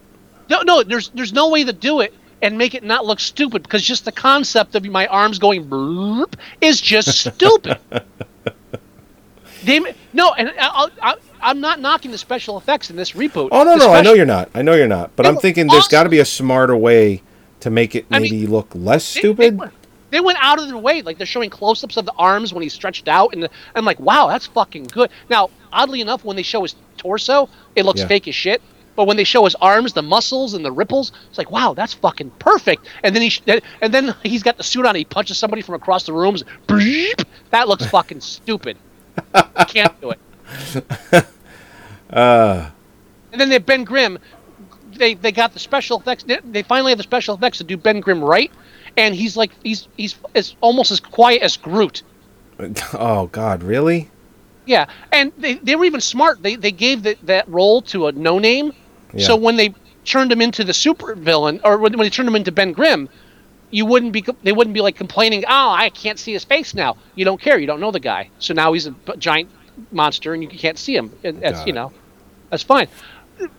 No, no. There's there's no way to do it and make it not look stupid because just the concept of my arms going burp is just stupid. <laughs> they no, and I, I, I'm not knocking the special effects in this reboot. Oh no, The no, I know you're not. I know you're not. But I'm thinking there's got to be a smarter way to make it I mean, maybe look less stupid. They, they went out of their way, like they're showing close-ups of the arms when he's stretched out, and the, I'm like, wow, that's fucking good. Now, oddly enough, when they show his torso, it looks Yeah. fake as shit. But when they show his arms, the muscles and the ripples, it's like, wow, that's fucking perfect. And then he, sh- and then he's got the suit on. He punches somebody from across the rooms. That looks <laughs> fucking stupid. You can't do it. <laughs> uh, And then they Ben Grimm, they they got the special effects. they- They finally have the special effects to do Ben Grimm right, and he's like he's he's as almost as quiet as Groot. <laughs> oh God, really? Yeah, and they, they were even smart. They they gave the, that role to a no name, yeah. so when they turned him into the super villain, or when, when they turned him into Ben Grimm, you wouldn't be they wouldn't be like complaining. Oh, I can't see his face now. You don't care. You don't know the guy. So now he's a giant monster, and you can't see him. And that's you know, that's fine.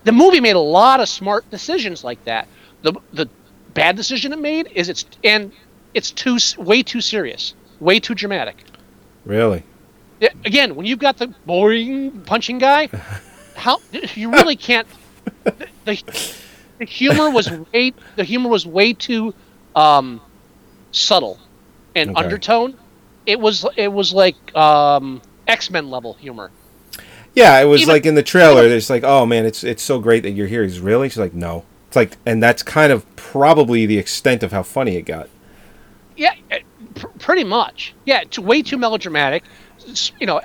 The movie made a lot of smart decisions like that. The the bad decision it made is it's and it's too way too serious, way too dramatic. Really? Yeah, again, when you've got the boring punching guy, <laughs> how you really can't. The, the, the humor was way the humor was way too um, subtle and Okay. undertone. It was it was like um, X Men level humor. Yeah, it was Even- like in the trailer. It's like, oh man, it's it's so great that you're here. He's really. She's like, no. It's like, and that's kind of probably the extent of how funny it got. Yeah, uh, pr- pretty much. Yeah, it's way too melodramatic. It's, you know,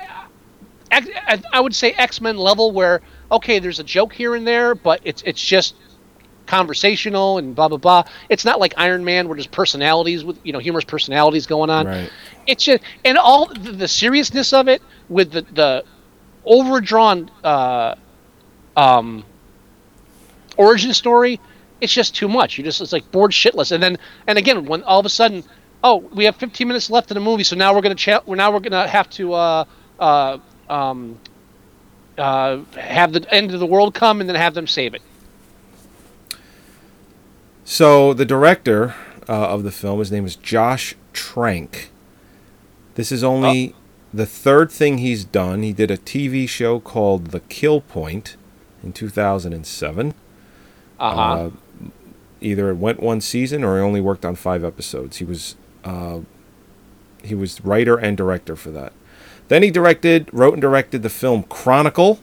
I would say X Men level where okay, there's a joke here and there, but it's it's just conversational and blah blah blah. It's not like Iron Man where there's personalities with you know humorous personalities going on. Right. It's just and all the, the seriousness of it with the the overdrawn uh, um, origin story. It's just too much. You just it's like bored shitless. And then and again when all of a sudden, oh, we have 15 minutes left in the movie, so now we're gonna cha- we're now we're gonna have to uh, uh, um, uh, have the end of the world come and then have them save it. So the director uh, of the film, his name is Josh Trank. This is only the third thing he's done. He did a TV show called The Kill Point in 2007. Uh-huh. Uh, either it went one season or he only worked on five episodes. He was uh, he was writer and director for that. Then he directed, wrote and directed the film Chronicle.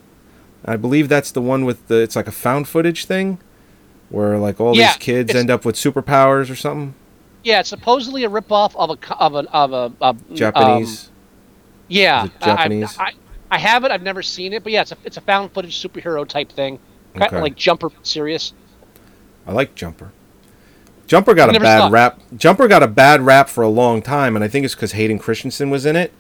I believe that's the one with the it's like a found footage thing where like all Yeah, these kids end up with superpowers or something. Yeah, it's supposedly a ripoff of a of a of a, a Japanese. Um, yeah, it I- I- Japanese? I, I, have it. I've never seen it, but yeah, it's a it's a found footage superhero type thing, kind Okay. of like Jumper serious. I like Jumper. Jumper got a bad rap. Jumper got a bad rap for a long time, and I think it's because Hayden Christensen was in it.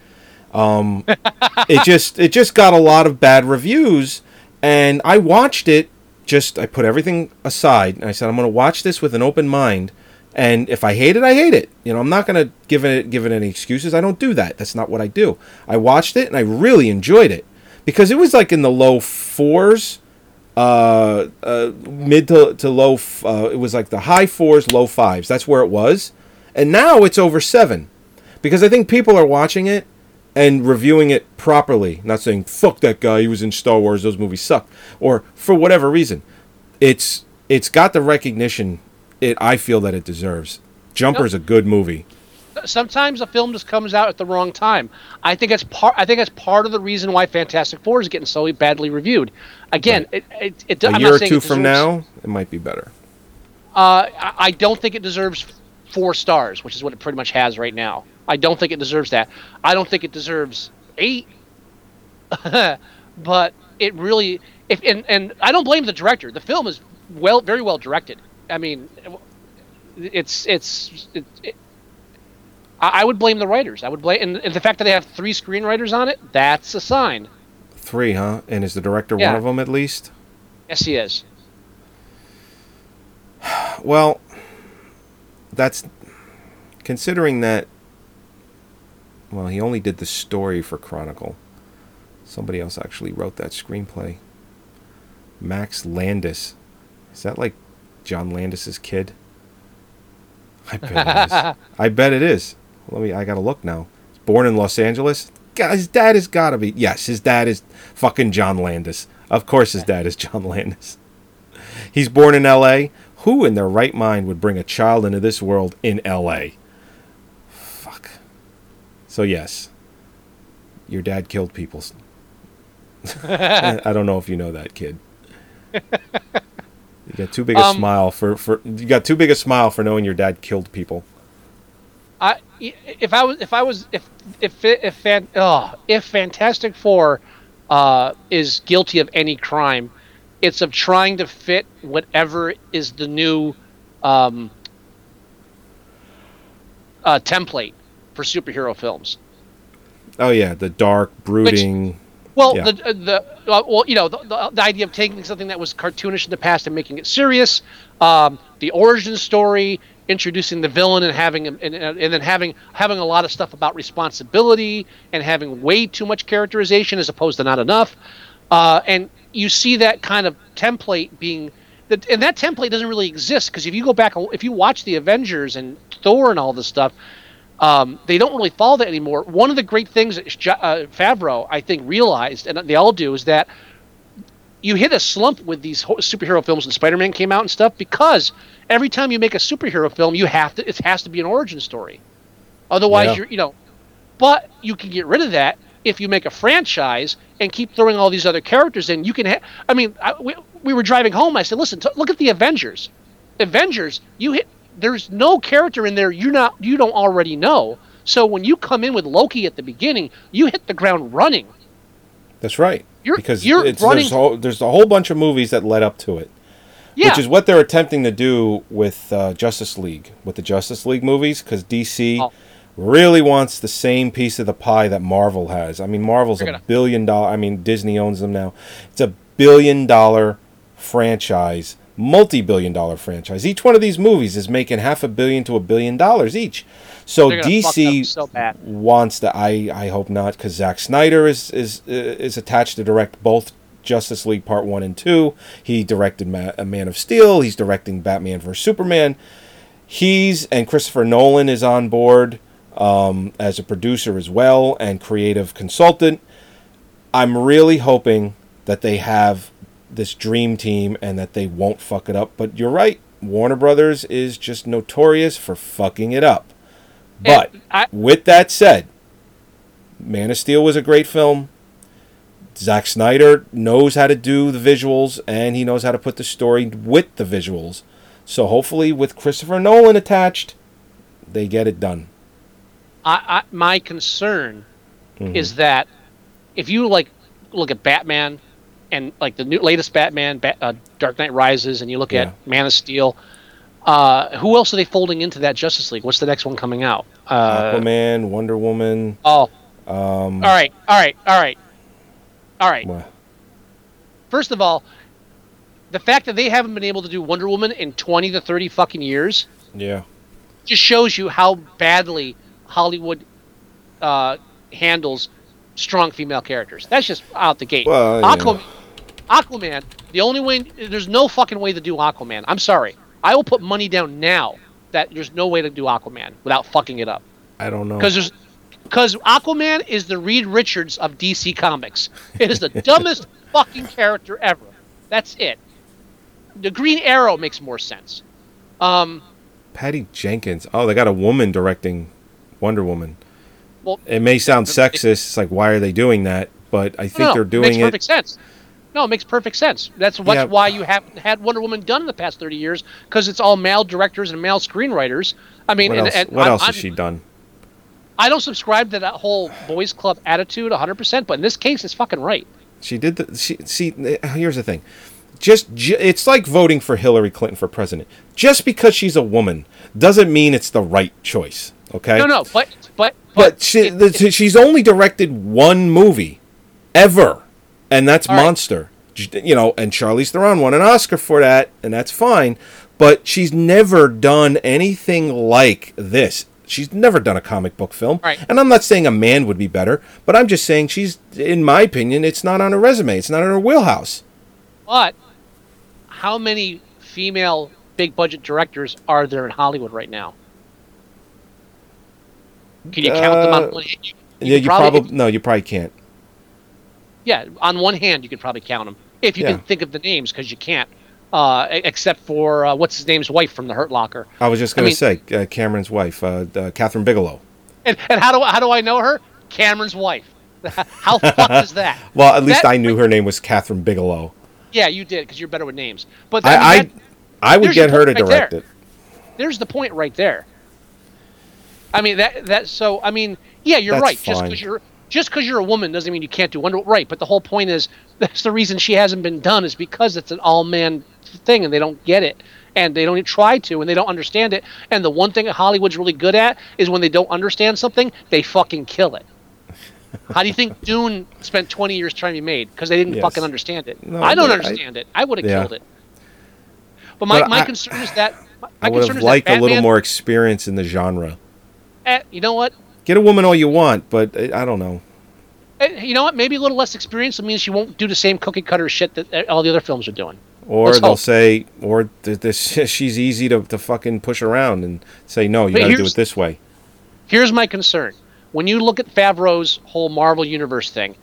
Um, <laughs> it just it just got a lot of bad reviews, and I watched it. Just I put everything aside, and I said I'm going to watch this with an open mind. And if I hate it, I hate it. You know, I'm not going to give it give it any excuses. I don't do that. That's not what I do. I watched it and I really enjoyed it because it was like in the low fours uh, uh, mid to, to low. f- Uh, it was like the high fours, low fives. That's where it was, and now it's over seven, because I think people are watching it and reviewing it properly. Not saying fuck that guy. He was in Star Wars. Those movies suck, or for whatever reason. It's it's got the recognition it I feel that it deserves. Jumper's a good movie. Sometimes a film just comes out at the wrong time. I think that's part. I think that's part of the reason why Fantastic Four is getting so badly reviewed. Again, it, it, it, A I'm year not or saying two from now, it might be better. Uh, I I don't think it deserves four stars, which is what it pretty much has right now. I don't think it deserves that. I don't think it deserves eight. <laughs> but it really, if and, and I don't blame the director. The film is well, very well directed. I mean, it's it's it, it, I I would blame the writers. I would blame and, and the fact that they have three screenwriters on it. That's a sign. Three, huh? And is the director Yeah. one of them at least? Yes, he is. <sighs> Well, that's considering that. Well, he only did the story for Chronicle. Somebody else actually wrote that screenplay. Max Landis. Is that like John Landis's kid? I bet it is. <laughs> I bet it is. Let me. I gotta look now. Born in Los Angeles. God, his dad has gotta be. Yes, his dad is fucking John Landis. Of course, his dad is John Landis. He's born in L.A. Who in their right mind would bring a child into this world in L.A.? Fuck. So yes, your dad killed people. <laughs> I don't know if you know that kid. You got too big a Um, smile for, for you got too big a smile for knowing your dad killed people. I if I was if I was if if if fan, oh, if Fantastic Four uh, is guilty of any crime, it's of trying to fit whatever is the new um, uh, template for superhero films. Oh yeah, the dark, brooding. Well, Yeah. the the uh, well, you know, the, the, the idea of taking something that was cartoonish in the past and making it serious, um, the origin story, introducing the villain and having him- and, and then having having a lot of stuff about responsibility and having way too much characterization as opposed to not enough, uh, and you see that kind of template being. that- And that template doesn't really exist because if you go back, if you watch the Avengers and Thor and all this stuff, um, they don't really follow that anymore. One of the great things that uh, Favreau, I think, realized, and they all do, is that you hit a slump with these superhero films when Spider-Man came out and stuff because every time you make a superhero film, you have to it has to be an origin story. Otherwise, Yeah. you're you know, but you can get rid of that if you make a franchise and keep throwing all these other characters in. You can. Ha- I mean, I, we, we were driving home. I said, listen, t- look at the Avengers. Avengers, you hit. There's no character in there you not you don't already know. So when you come in with Loki at the beginning, you hit the ground running. That's right. You're- because you're it's, running- there's, a whole, there's a whole bunch of movies that led up to it. Yeah. Which is what they're attempting to do with uh, Justice League, with the Justice League movies, because DC Oh. really wants the same piece of the pie that Marvel has. I mean, Marvel's They're a gonna- billion dollar. I mean, Disney owns them now. It's a billion dollar franchise, multi billion dollar franchise. Each one of these movies is making half a billion to a billion dollars each. So They're gonna fuck DC so wants to. I I hope not, because Zack Snyder is is uh, is attached to direct both Justice League Part One and Two. He directed Ma- a Man of Steel. He's directing Batman vs Superman. He's and Christopher Nolan is on board um, as a producer as well and creative consultant. I'm really hoping that they have this dream team and that they won't fuck it up. But you're right, Warner Brothers is just notorious for fucking it up. But I- with that said, Man of Steel was a great film. Zack Snyder knows how to do the visuals and he knows how to put the story with the visuals. So hopefully, with Christopher Nolan attached, they get it done. I, I my concern Mhm. is that if you like look at Batman and like the new latest Batman, Bat, uh, Dark Knight Rises, and you look Yeah. at Man of Steel, uh, who else are they folding into that Justice League? What's the next one coming out? Uh, Aquaman, Wonder Woman. oh, Um, all right, all right, all right, all right. wha- First of all, the fact that they haven't been able to do Wonder Woman in twenty to thirty fucking years Yeah. just shows you how badly Hollywood uh, handles strong female characters. That's just out the gate. Well, yeah. Aquaman. The only way there's no fucking way to do Aquaman. I'm sorry. I will put money down now that there's no way to do Aquaman without fucking it up. I don't know. Because there's because Aquaman is the Reed Richards of DC Comics. It is the <laughs> dumbest fucking character ever. That's it. The Green Arrow makes more sense. Um, Patty Jenkins. Oh, they got a woman directing Wonder Woman. well, It may sound sexist. It's like, why are they doing that? But I think no, they're doing it makes it. perfect sense. No, it makes perfect sense. That's what's Yeah. why you haven't had Wonder Woman done in the past thirty years because it's all male directors and male screenwriters. I mean, What and, else, and what I'm- else I'm- has she done? I don't subscribe to that whole boys club attitude 100, percent but in this case, it's fucking right. She did the. She, see, here's the thing. Just, ju- it's like voting for Hillary Clinton for president. Just because she's a woman doesn't mean it's the right choice. Okay. No, no, but but But she, the, she's only directed one movie, ever, and that's All right. Monster. you know, and Charlize Theron won an Oscar for that, and that's fine. But she's never done anything like this. She's never done a comic book film. Right. And I'm not saying a man would be better, but I'm just saying she's, in my opinion, it's not on her resume. It's not in her wheelhouse. But how many female big budget directors are there in Hollywood right now? Can you count them on Uh, one hand? You, yeah, you probably, no, you probably can't. Yeah, on one hand you could probably count them if you Yeah. can think of the names because you can't. Uh, except for uh, what's his name's wife from the Hurt Locker. I was just going mean- to say uh, Cameron's wife, uh, uh, Kathryn Bigelow. And, and how do how do I know her? Cameron's wife. <laughs> how fucked is that? <laughs> Well, at least That- I knew her name was Kathryn Bigelow. Yeah, you did because you're better with names. But I, I, mean, that- I would get her to right direct there. it. there's the point right there. I mean that that so I mean yeah you're That's right just because you're just because you're a woman doesn't mean you can't do Wonder right but the whole point is <laughs> that's the reason she hasn't been done is because it's an all man thing and they don't get it and they don't even try to and they don't understand it and the one thing that Hollywood's really good at is when they don't understand something they fucking kill it. <laughs> How do you think Dune spent 20 years trying to be made? Because they didn't Yes. fucking understand it. No, I don't but I- understand it. I would have Yeah. killed it. But my, But my I- concern is that my I would have liked a little more experience in the genre. eh, you know what? Get a woman all you want, but uh, I don't know. Eh, You know what? Maybe a little less experience it means she won't do the same cookie cutter shit that all the other films are doing. Or Let's they'll hope. say, or th- this <laughs> she's easy to, to fucking push around and say, no, you got to do it this way. Here's my concern: when you look at Favreau's whole Marvel Universe thing,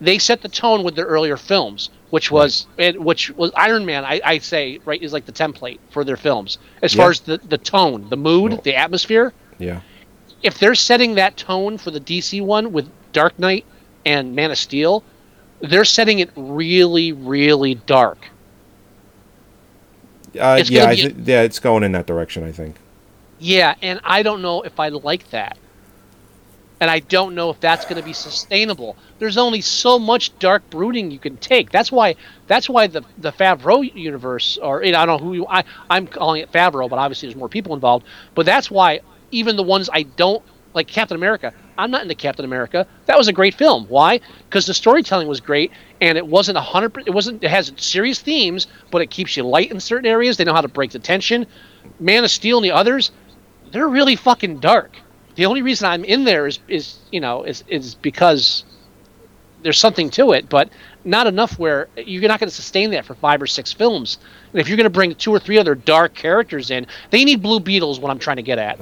they set the tone with their earlier films, which was it, which was Iron Man. I, I say right is like the template for their films as Yeah. far as the the tone, the mood, the atmosphere. Yeah. If they're setting that tone for the DC one with Dark Knight and Man of Steel, they're setting it really, really dark. Uh, yeah, be- th- yeah, it's going in that direction, I think. Yeah, and I don't know if I like that. And I don't know if that's going to be sustainable. There's only so much dark brooding you can take. That's why. That's why the the Favreau universe, or you know, I don't know who you, I I'm calling it Favreau, but obviously there's more people involved. But that's why even the ones I don't like, Captain America. I'm not into Captain America. That was a great film. Why? Because the storytelling was great, and it wasn't a hundred. It wasn't. It has serious themes, but it keeps you light in certain areas. They know how to break the tension. Man of Steel and the others, they're really fucking dark. The only reason I'm in there is is you know is is because there's something to it, but not enough where you're not going to sustain that for five or six films. And if you're going to bring two or three other dark characters in, they need Blue Beetles. What I'm trying to get at,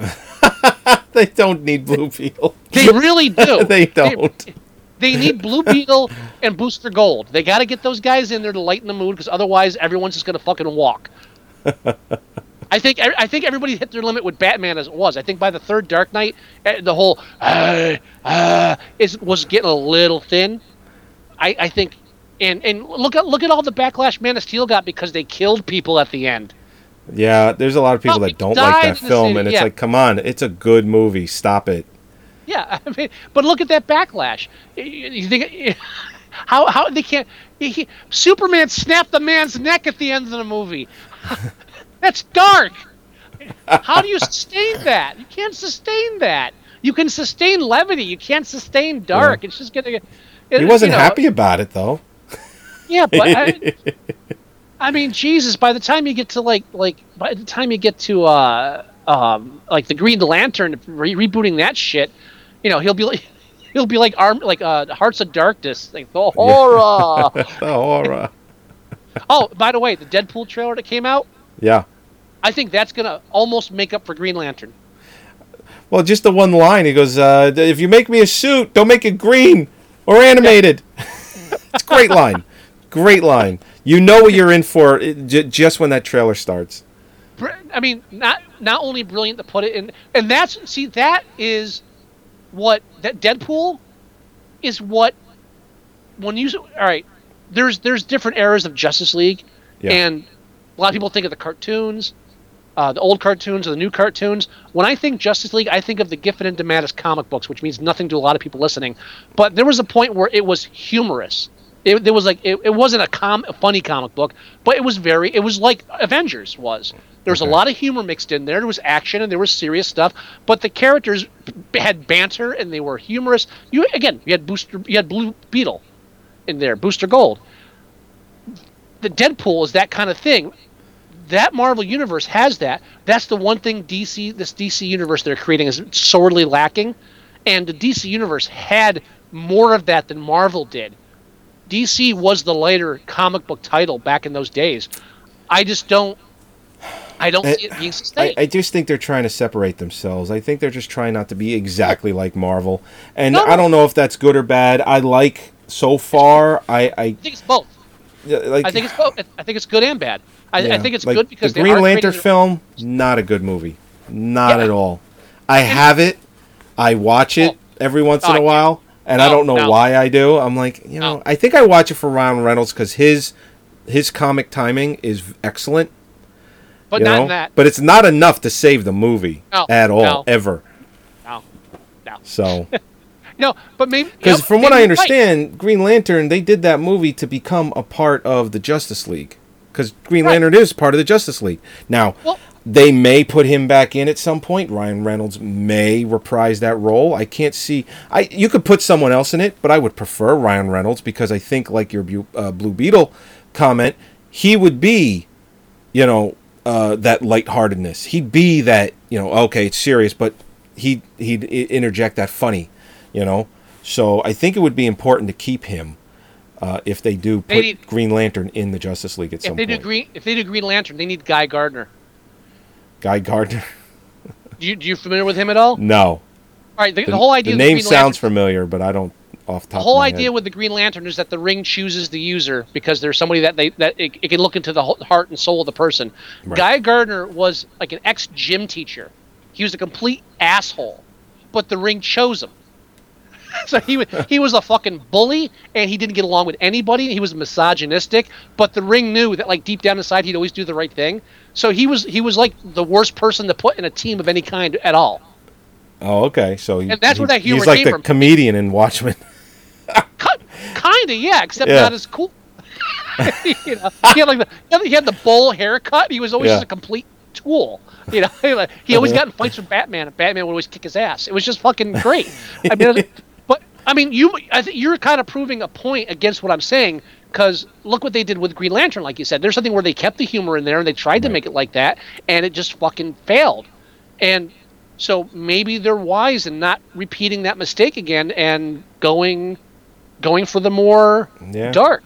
<laughs> They don't need Blue Beetle. they really do. <laughs> they don't. They need Blue Beetle and Booster Gold. They got to get those guys in there to lighten the mood because otherwise everyone's just going to fucking walk. <laughs> I think I think everybody hit their limit with Batman as it was. I think by the third Dark Knight, eh, the whole uh, uh, is was getting a little thin. I, I think, and and look at look at all the backlash Man of Steel got because they killed people at the end. Yeah, there's a lot of people Well, that don't like that film, city, and it's yeah. like, come on, it's a good movie. Stop it. Yeah, <laughs> I mean, but look at that backlash. You- think <laughs> how how they can't? He- Superman snapped the man's neck at the end of the movie. <laughs> That's dark. How do you sustain that? You can't sustain that. You can sustain levity. You can't sustain dark. It's just gonna. He wasn't happy about it though. Yeah, but I, <laughs> I mean, Jesus! By the time you get to like like by the time you get to uh um like the Green Lantern re- rebooting that shit, you know he'll be like <laughs> he'll be like arm like uh Hearts of Darkness like the horror. <laughs> the horror. oh, by the way, the Deadpool trailer that came out, Yeah. I think that's gonna almost make up for Green Lantern. Well, just the one line. He goes, uh, "If you make me a suit, don't make it green or animated." <laughs> it's a great line. Great line. You know what you're in for just when that trailer starts. I mean, not not only brilliant to put it in, and that's see that is what that Deadpool is what when you all right. There's there's different eras of Justice League, Yeah. and a lot of people think of the cartoons, uh, the old cartoons or the new cartoons. When I think Justice League, I think of the Giffen and DeMatteis comic books, which means nothing to a lot of people listening. But there was a point where it was humorous. It, there was like it, it wasn't a com a funny comic book, but it was very it was like Avengers was. There was a lot of humor mixed in there. There was action and there was serious stuff, but the characters b- had banter and they were humorous. You again, you had Booster, you had Blue Beetle in there, Booster Gold. the Deadpool is that kind of thing. That Marvel universe has that. That's the one thing DC, this DC universe they're creating is sorely lacking, and the DC universe had more of that than Marvel did. DC was the later comic book title back in those days. I just don't. I don't see it being I, sustained. I just think they're trying to separate themselves. I think they're just trying not to be exactly like Marvel. And No, no. I don't know if that's good or bad. I like so far. I, I I think it's both. Yeah, like. I think it's both. I think it's good and bad. I, I think it's like good because the Green Lantern film, not a good movie, not Yeah. at all. I have it. I watch it oh. every once in Oh, a while, and I don't know no. why I do. I'm like, you know, I think I watch it for Ryan Reynolds because his his comic timing is excellent. but not know? in that. But it's not enough to save the movie No, at all, no. ever. No, no, So, <laughs> no. But maybe because from what I understand, Green Lantern they did that movie to become a part of the Justice League. Because Green Right. Lantern is part of the Justice League. Now, Well- they may put him back in at some point. Ryan Reynolds may reprise that role. I can't see. I you could put someone else in it, but I would prefer Ryan Reynolds because I think, like your uh, Blue Beetle comment, he would be, you know, uh, that lightheartedness. He'd be that, you know, okay, it's serious, but he he'd interject that funny, you know. So I think it would be important to keep him uh, if they do They put need- Green Lantern in the Justice League at If some they do point. green, if they do Green Lantern, they need Guy Gardner. Guy Gardner. Do you, do you familiar with him at all? no. All right. The, the whole idea. The name Green sounds Lantern, familiar, but I don't off the top. The whole idea head. with the Green Lantern is that the ring chooses the user because there's somebody that they that it, it can look into the heart and soul of the person. Right. Guy Gardner was like an ex gym teacher. He was a complete asshole, but the ring chose him. <laughs> so he was he was a fucking bully and he didn't get along with anybody. He was misogynistic, but the ring knew that like deep down inside he'd always do the right thing. So he was he was like the worst person to put in a team of any kind at all. Oh, okay. So he, And that's he- where that humor he's like came the from. comedian in Watchmen. <laughs> Kinda, yeah, except Yeah. not as cool. <laughs> you know, he had like the he had- the bowl haircut. He was always Yeah. just a complete tool. You know, he always got in fights with Batman, and Batman would always kick his ass. It was just fucking great. I mean, I mean, you I think you're kind of proving a point against what I'm saying because look what they did with Green Lantern. Like you said, there's something where they kept the humor in there and they tried to make it like that, and it just fucking failed. And so maybe they're wise in not repeating that mistake again and going going for the more Yeah. dark.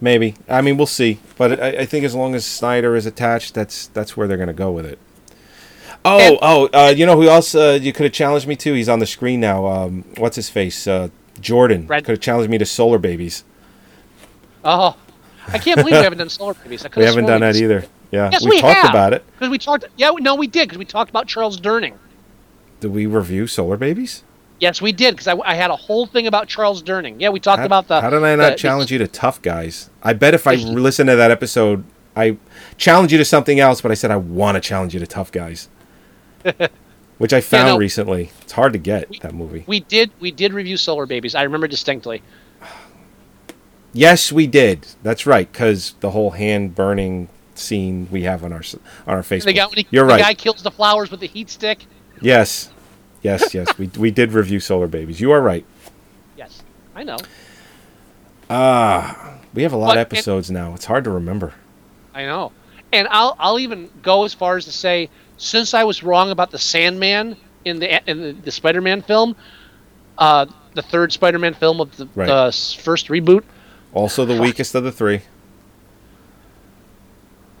Maybe. I mean, we'll see. But I, I think as long as Snyder is attached, that's that's where they're going to go with it. Oh, And- oh, uh, you know who else uh, you could have challenged me to? He's on the screen now. Um, what's his face? Uh, Jordan could have challenged me to Solar Babies. Oh, I can't believe we haven't done Solar Babies. I <laughs> We haven't done that either. Yeah, Yes, we, we, talked have. about it. because we talked. Yeah, no, we did because we talked about Charles Durning. Did we review Solar Babies? Yes, we did because I, I had a whole thing about Charles Durning. Yeah, we talked How, about the. how did I not the- challenge you to Tough Guys? I bet if I listen to that episode, I challenge you to something else, but I said I want to challenge you to Tough Guys, <laughs> which I found no. recently. It's hard to get that movie. We did. We did review Solar Babies. I remember distinctly. <sighs> Yes, we did. That's right, because the whole hand burning scene we have on our on our Facebook. The when he, You're the right. guy kills the flowers with the heat stick. Yes, yes, yes. we we did review Solar Babies. You are right. Yes, I know. Ah, we have a lot But of episodes now. It's hard to remember. I know. And I'll I'll even go as far as to say, since I was wrong about the Sandman in the in the, the Spider-Man film, uh, the third Spider-Man film of the, Right. s- first reboot, Also, the weakest of the three.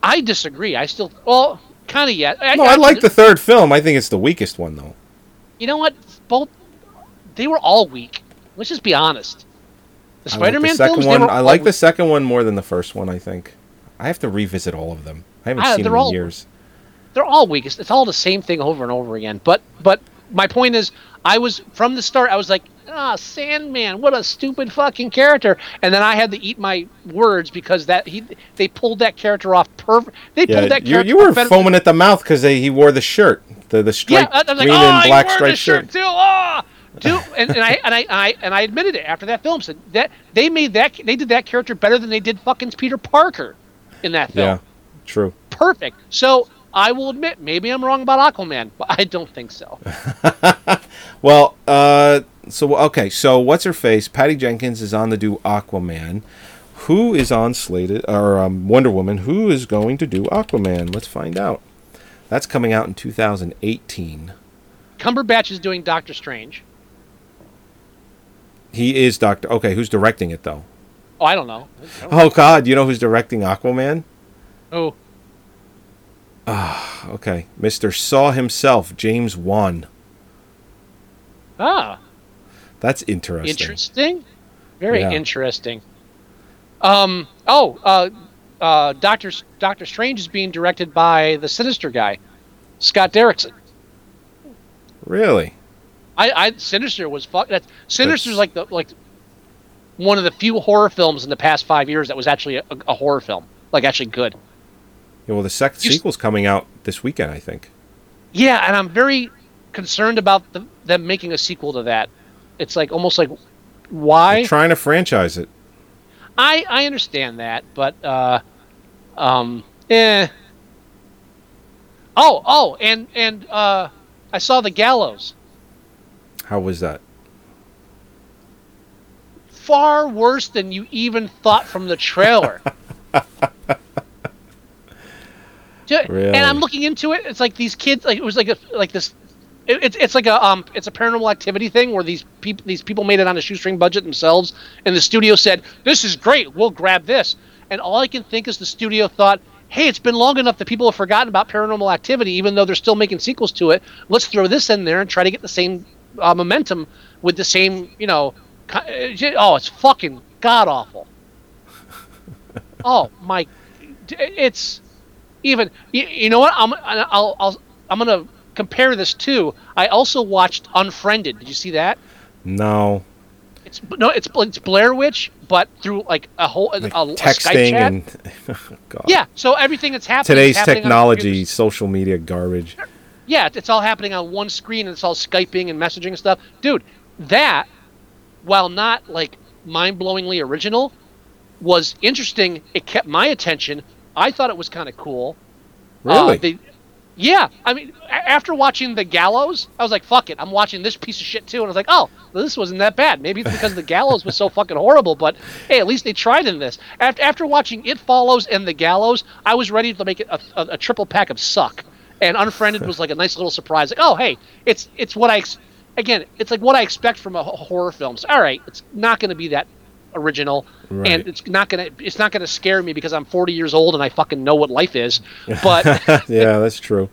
I disagree. I still well, kind of yet. No, I like the third film. I think it's the weakest one, though. You know what? Both they were all weak. Let's just be honest. The I like Spider-Man the second films, one. I like the second one more than the first one. I think. I have to revisit all of them. I haven't Ah, seen them in all- years. They're all weak. It's, it's all the same thing over and over again. But but my point is, I was from the start. I was like, ah, Sandman, what a stupid fucking character. And then I had to eat my words because that he they pulled that character off perfect. They Yeah, pulled that character. you were foaming at the mouth because he wore the shirt, the the Yeah, striped was like, green oh, and black he wore striped shirt shirt. too. Ah, dude, and, and I and I, I and I admitted it after that film. Said that they made that they did that character better than they did fucking Peter Parker in that film. Yeah, true. Perfect. So I will admit, maybe I'm wrong about Aquaman, but I don't think so. <laughs> Well, uh, so okay, so what's her face? Patty Jenkins is on to do Aquaman. who is on slated or um, Wonder Woman? Who is going to do Aquaman? Let's find out. That's coming out in 2018. Cumberbatch is doing Doctor Strange. He is Doctor. Okay, who's directing it though? Oh, I don't know. I don't Oh God, you know who's directing Aquaman? Oh, Ah, okay, Mr. Saw himself, James Wan. ah, That's interesting. interesting. Very Yeah. interesting. Um. Oh. Uh. Uh. Doctor Doctor Strange is being directed by the Sinister guy, Scott Derrickson. Really? I. I Sinister was fuck. That Sinister's like the like one of the few horror films in the past five years that was actually a, a horror film, like actually good. Yeah, well, the second You s- sequel's coming out this weekend, I think. Yeah, and I'm very concerned about the, them making a sequel to that. It's like almost like why? They're trying to franchise it. I I understand that, but uh, um, eh. Oh, oh, and and uh, I saw the gallows. How was that? Far worse than you even thought from the trailer. <laughs> Really? And I'm looking into it. It's like these kids. Like it was like a like this. It, it's it's like a um it's a paranormal activity thing where these people these people made it on a shoestring budget themselves, and the studio said this is great. We'll grab this. And all I can think is the studio thought, hey, it's been long enough that people have forgotten about paranormal activity, even though they're still making sequels to it. Let's throw this in there and try to get the same uh, momentum with the same you know. uh, Oh, it's fucking god awful. <laughs> oh my, it's even you, you know what i'm I'll, I'll i'm gonna compare this to i also watched unfriended did you see that No. it's no it's it's blair witch but through like a whole a, Like a, a texting chat. and <laughs> oh, God. yeah so everything that's happening Today's happening technology, social media garbage. yeah it's all happening on one screen and it's all skyping and messaging and stuff dude that while not like mind-blowingly original was interesting it kept my attention i thought it was kind of cool Really? Uh, they, yeah, I mean, a- after watching The Gallows, I was like, "Fuck it, I'm watching this piece of shit too." And I was like, "Oh, well, this wasn't that bad. Maybe it's because The Gallows was so fucking horrible, but hey, at least they tried in this." After after watching It Follows and The Gallows, I was ready to make it a, a, a triple pack of suck. And Unfriended was like a nice little surprise. Like, oh, hey, it's it's what I ex- again, it's like what I expect from a horror film. So, all right, it's not going to be that original Right. and it's not gonna it's not gonna scare me because I'm 40 years old and I fucking know what life is. <laughs> But yeah, that's true.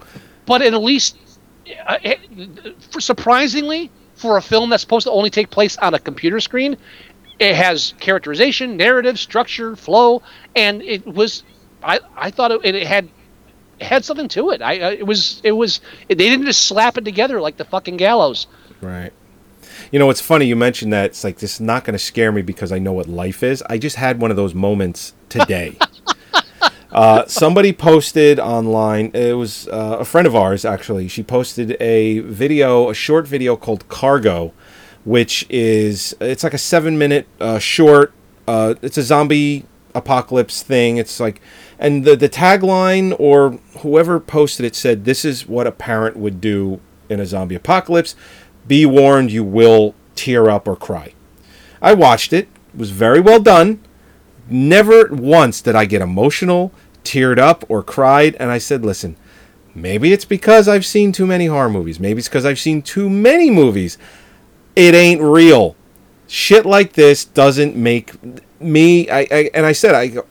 but at least, uh, it, for surprisingly, for a film that's supposed to only take place on a computer screen, it has characterization, narrative, structure, flow, and it was. I I thought it, it had it had something to it. I uh, it was it was they didn't just slap it together like the fucking gallows. Right. You know, it's funny you mentioned that. It's like this is not going to scare me because I know what life is. I just had one of those moments today. <laughs> uh, somebody posted online. It was uh, a friend of ours actually. She posted a video, a short video called "Cargo," which is it's like a seven-minute uh, short. Uh, it's a zombie apocalypse thing. It's like, and the the tagline or whoever posted it said, "This is what a parent would do in a zombie apocalypse. Be warned, you will tear up or cry." I watched it. It was very well done. Never once did I get emotional, teared up, or cried. And I said, listen, maybe it's because I've seen too many horror movies. Maybe it's because I've seen too many movies. It ain't real. Shit like this doesn't make me. I, I and I said I,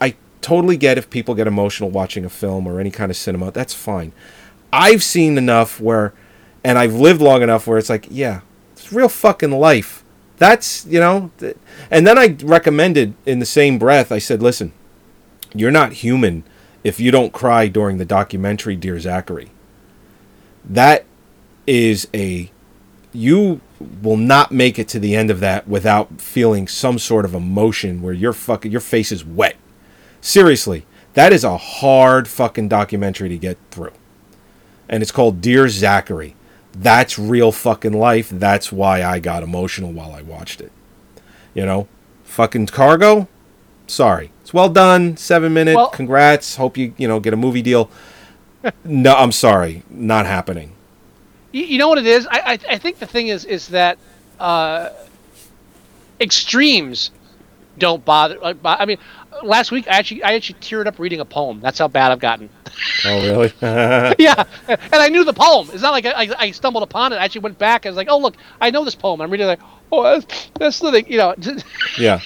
I totally get if people get emotional watching a film or any kind of cinema. That's fine. I've seen enough where, and I've lived long enough where it's like, yeah, it's real fucking life. That's you know, and then I recommended in the same breath. I said, listen, you're not human if you don't cry during the documentary Dear Zachary. That is a you will not make it to the end of that without feeling some sort of emotion where your fucking your face is wet. Seriously, that is a hard fucking documentary to get through. And it's called Dear Zachary. That's real fucking life. That's why I got emotional while I watched it. You know, fucking cargo. Sorry, it's well done. Seven minute. Well- Congrats. Hope you you know get a movie deal. <laughs> no, I'm sorry, not happening. You, you know what it is? I, I I think the thing is is that uh, extremes don't bother. Like, I mean, last week I actually I actually teared up reading a poem. That's how bad I've gotten. Oh, really? <laughs> <laughs> yeah, and I knew the poem. It's not like I, I, stumbled upon it. I actually went back. I was like, oh look, I know this poem. I'm reading like, oh that's, that's the thing. You know, <laughs> yeah.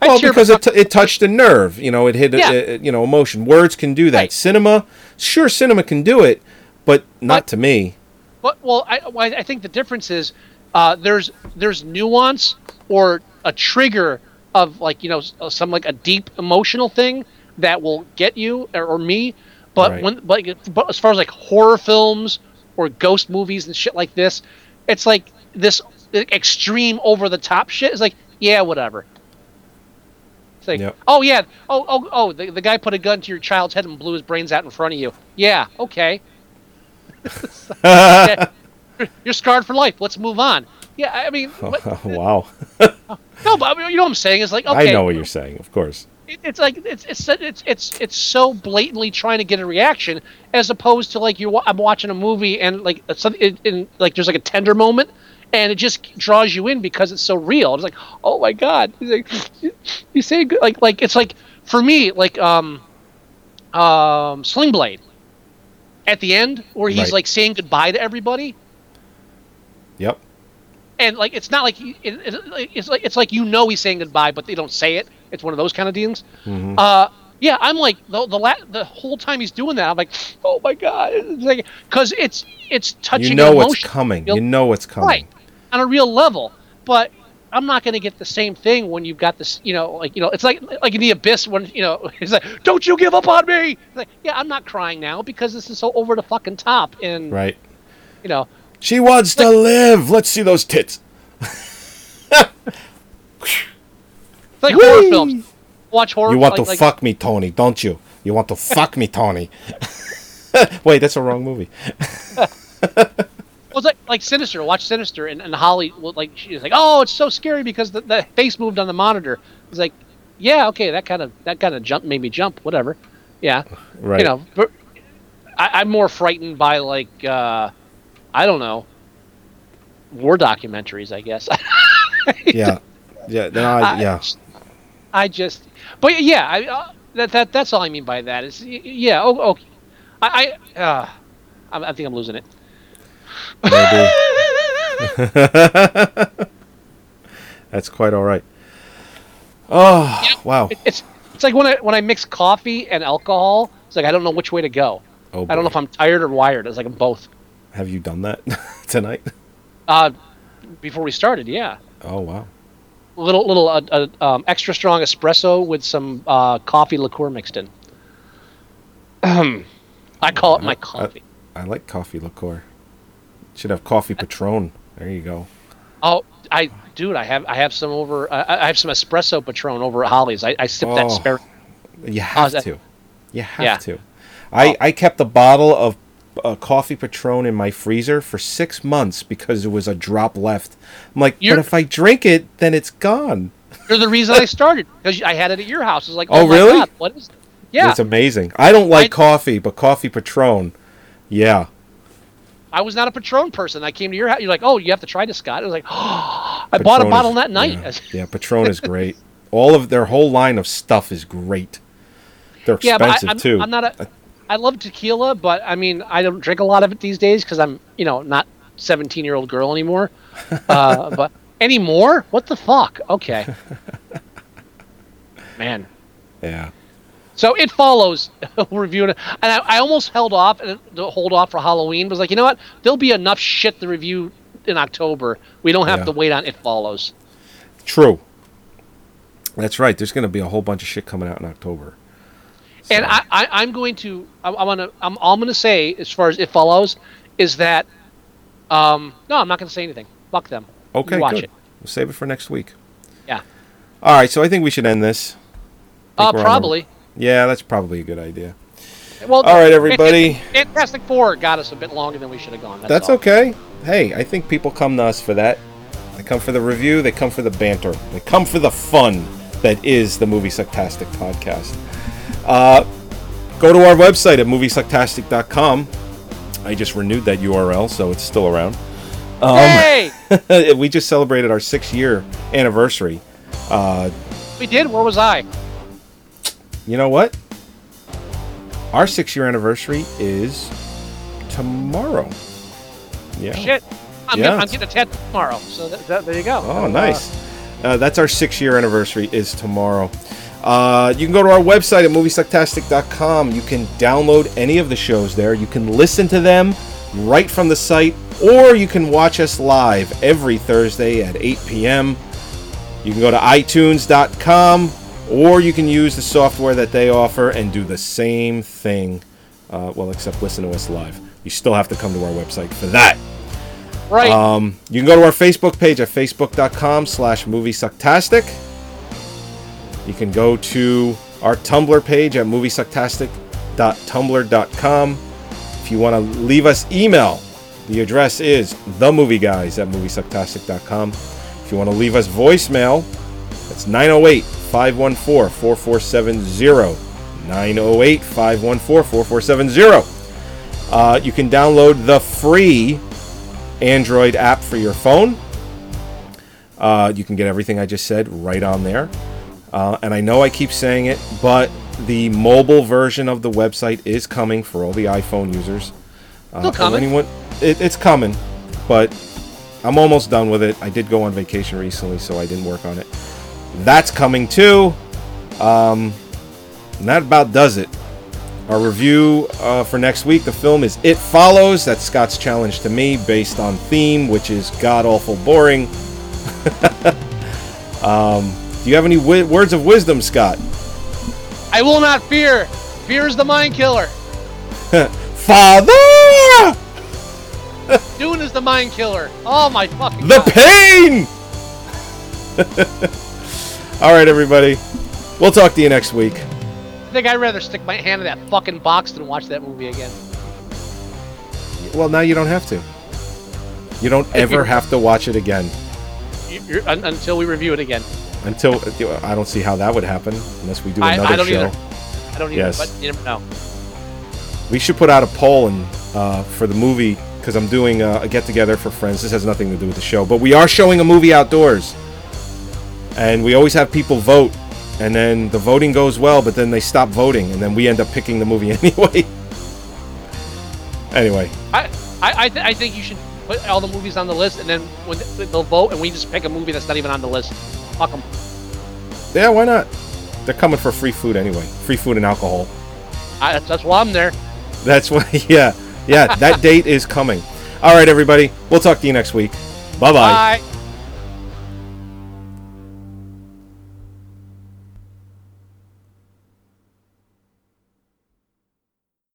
I Well, because it, t- it touched a nerve. You know, it hit, Yeah. uh, you know, emotion. Words can do that. Cinema, sure, cinema can do it, but not to me. But well, I I think the difference is uh, there's there's nuance or a trigger of like you know some like a deep emotional thing that will get you or, or me. But Right. when but, but as far as like horror films or ghost movies and shit like this, it's like this extreme over the top shit. is like yeah, whatever. It's like, Yep. oh yeah, oh oh oh, the, the guy put a gun to your child's head and blew his brains out in front of you. Yeah, okay. <laughs> Yeah, <laughs> You're scarred for life. Let's move on. Yeah, I mean, <laughs> what- wow. <laughs> no, but I mean, you know what I'm saying? It's like, okay, I know what you're saying, of course. it- it's like it's it's it's it's it's so blatantly trying to get a reaction, as opposed to like you. I'm watching a movie and like something, in, in, like there's like a tender moment, and it just draws you in because it's so real. It's like, oh my god, It's like, you, <laughs> you say good, like like it's like for me like um um Sling Blade at the end where he's Right. like saying goodbye to everybody Yep. And like it's not like he, it, it, it's like it's like you know he's saying goodbye, but they don't say it. It's one of those kind of deals. Mhm. Uh, yeah, I'm like the the, la- the whole time he's doing that, I'm like, oh my god, it's like because it's it's touching. you know what's coming. You know what's coming. right on a real level, but. I'm not going to get the same thing when you've got this, you know, like you know, it's like like in the abyss when you know <laughs> it's like, "Don't you give up on me!" It's like, yeah, I'm not crying now because this is so over the fucking top, and Right. you know, She wants to live. Let's see those tits. it's like horror films. Watch horror. You want like, to like- fuck me, Tony, don't you? You want to fuck me, Tony. <laughs> Wait, that's a wrong movie. Well, it's like like Sinister. Watch Sinister, and, and Holly like she's like, oh, it's so scary because the, the face moved on the monitor. It's like, yeah, okay, that kind of that kind of jump made me jump. Whatever, yeah, Right. You know, but I, I'm more frightened by like uh, I don't know, war documentaries. I guess. <laughs> yeah. Yeah. Then I, I- yeah. I just, but yeah, I uh, that that that's all I mean by that is yeah. Oh, okay. I I, uh, I I think I'm losing it. <laughs> That's quite all right. Oh, wow. It- It's it's like when I when I mix coffee and alcohol. It's like I don't know which way to go. Oh, I don't know if I'm tired or wired. It's like I'm both. Have you done that <laughs> tonight? Uh, before we started, yeah, Oh, wow. a little little uh, uh, um, extra strong espresso with some uh, coffee liqueur mixed in. <clears throat> I call it my coffee. I like coffee liqueur. Should have coffee Patron. There you go. Oh, I dude, I have I have some over. I, I have some espresso Patron over at Holly's. I, I sip Oh. that spare. You have that- to. You have Yeah. to. I, I kept a bottle of uh, coffee Patron in my freezer for six months because there was a drop left. I'm like, You're- but if I drink it, then it's gone. <laughs> You're the reason I started because I had it at your house. It's like, Oh, oh, really? God, what is? Yeah, It's amazing. I don't like coffee, but coffee Patron, yeah. I was not a Patron person. I came to your house. You're like, oh, you have to try this, Scott. I was like, oh, <gasps> I bought a bottle is- that night. Yeah, <laughs> yeah, Patron is great. All of their whole line of stuff is great. They're Yeah, expensive but I, I'm, too. I'm not a. I love tequila, but I mean, I don't drink a lot of it these days because I'm, you know, not 17 year old girl anymore. <laughs> Uh, but anymore? What the fuck? Okay, <laughs> man. yeah. So it follows <laughs> reviewing it, and I, I almost held off and to hold off for Halloween. But was like, you know what? There'll be enough shit to review in October. We don't have Yeah. to wait on it follows. True. That's right. There's going to be a whole bunch of shit coming out in October. And I, I, I'm going to, I'm, I'm gonna, I'm all I'm gonna say as far as it follows is that, um, no, I'm not gonna say anything. Fuck them. Okay, You watch good. it. We'll save it for next week. Yeah. All right, so I think we should end this. I Uh, think we're the- probably. Yeah, that's probably a good idea. Well, All right, everybody. Fantastic Four got us a bit longer than we should have gone. That's, That's okay. Hey, I think people come to us for that. They come for the review, they come for the banter, they come for the fun that is the Movie Sucktastic podcast. Uh, go to our website at moviesucktastic.com. I just renewed that URL, so it's still around. Um, Hey! <laughs> we just celebrated our six year anniversary uh, We did. Where was I? You know what? Our six year anniversary is tomorrow. Yeah. Shit. I'm, Yeah, getting, I'm getting a tattoo tomorrow. So that, that, there you go. Oh, nice. Uh, that's our six year anniversary is tomorrow. Uh, you can go to our website at moviesucktastic.com. You can download any of the shows there. You can listen to them right from the site, or you can watch us live every Thursday at 8 p.m. You can go to iTunes.com, or you can use the software that they offer and do the same thing. Uh, well, except listen to us live. You still have to come to our website for that. Right. Um, you can go to our Facebook page at facebook.com slash moviesucktastic. You can go to our Tumblr page at moviesucktastic.tumblr.com. If you want to leave us email, the address is themovieguys at moviesucktastic.com. If you want to leave us voicemail, that's 908 514 4470. 908 514 4470. Uh, you can download the free Android app for your phone. Uh, you can get everything I just said right on there. Uh, and I know I keep saying it, but the mobile version of the website is coming for all the iPhone users. Uh, coming. Anyone, it, it's coming, but I'm almost done with it. I did go on vacation recently, so I didn't work on it. That's coming too. Um, and that about does it. Our review uh, for next week, the film is It Follows. That's Scott's challenge to me, based on theme, which is god awful boring. <laughs> um, do you have any wi- words of wisdom, Scott? I will not fear. Fear is the mind killer. <laughs> Father! <laughs> Dune is the mind killer. Oh my fucking The god. pain! <laughs> All right, everybody. We'll talk to you next week. I think I'd rather stick my hand in that fucking box than watch that movie again. Well, now you don't have to. You don't ever have to watch it again You- you're- un- until we review it again. Until I don't see how that would happen unless we do another I don't show. either. I don't either. Yes. But you never know. We should put out a poll and uh, for the movie because I'm doing a, a get together for friends. This has nothing to do with the show, but we are showing a movie outdoors, and we always have people vote, and then the voting goes well, but then they stop voting, and then we end up picking the movie <laughs> anyway. anyway, I I I, th- I think you should put all the movies on the list, and then when th- they'll vote, and we just pick a movie that's not even on the list. Fuck them. yeah, why not? They're coming for free food anyway, free food and alcohol. I, that's, that's why I'm there. That's why, <laughs> Yeah, yeah. That date is coming. All right, everybody. We'll talk to you next week. Bye-bye. Bye.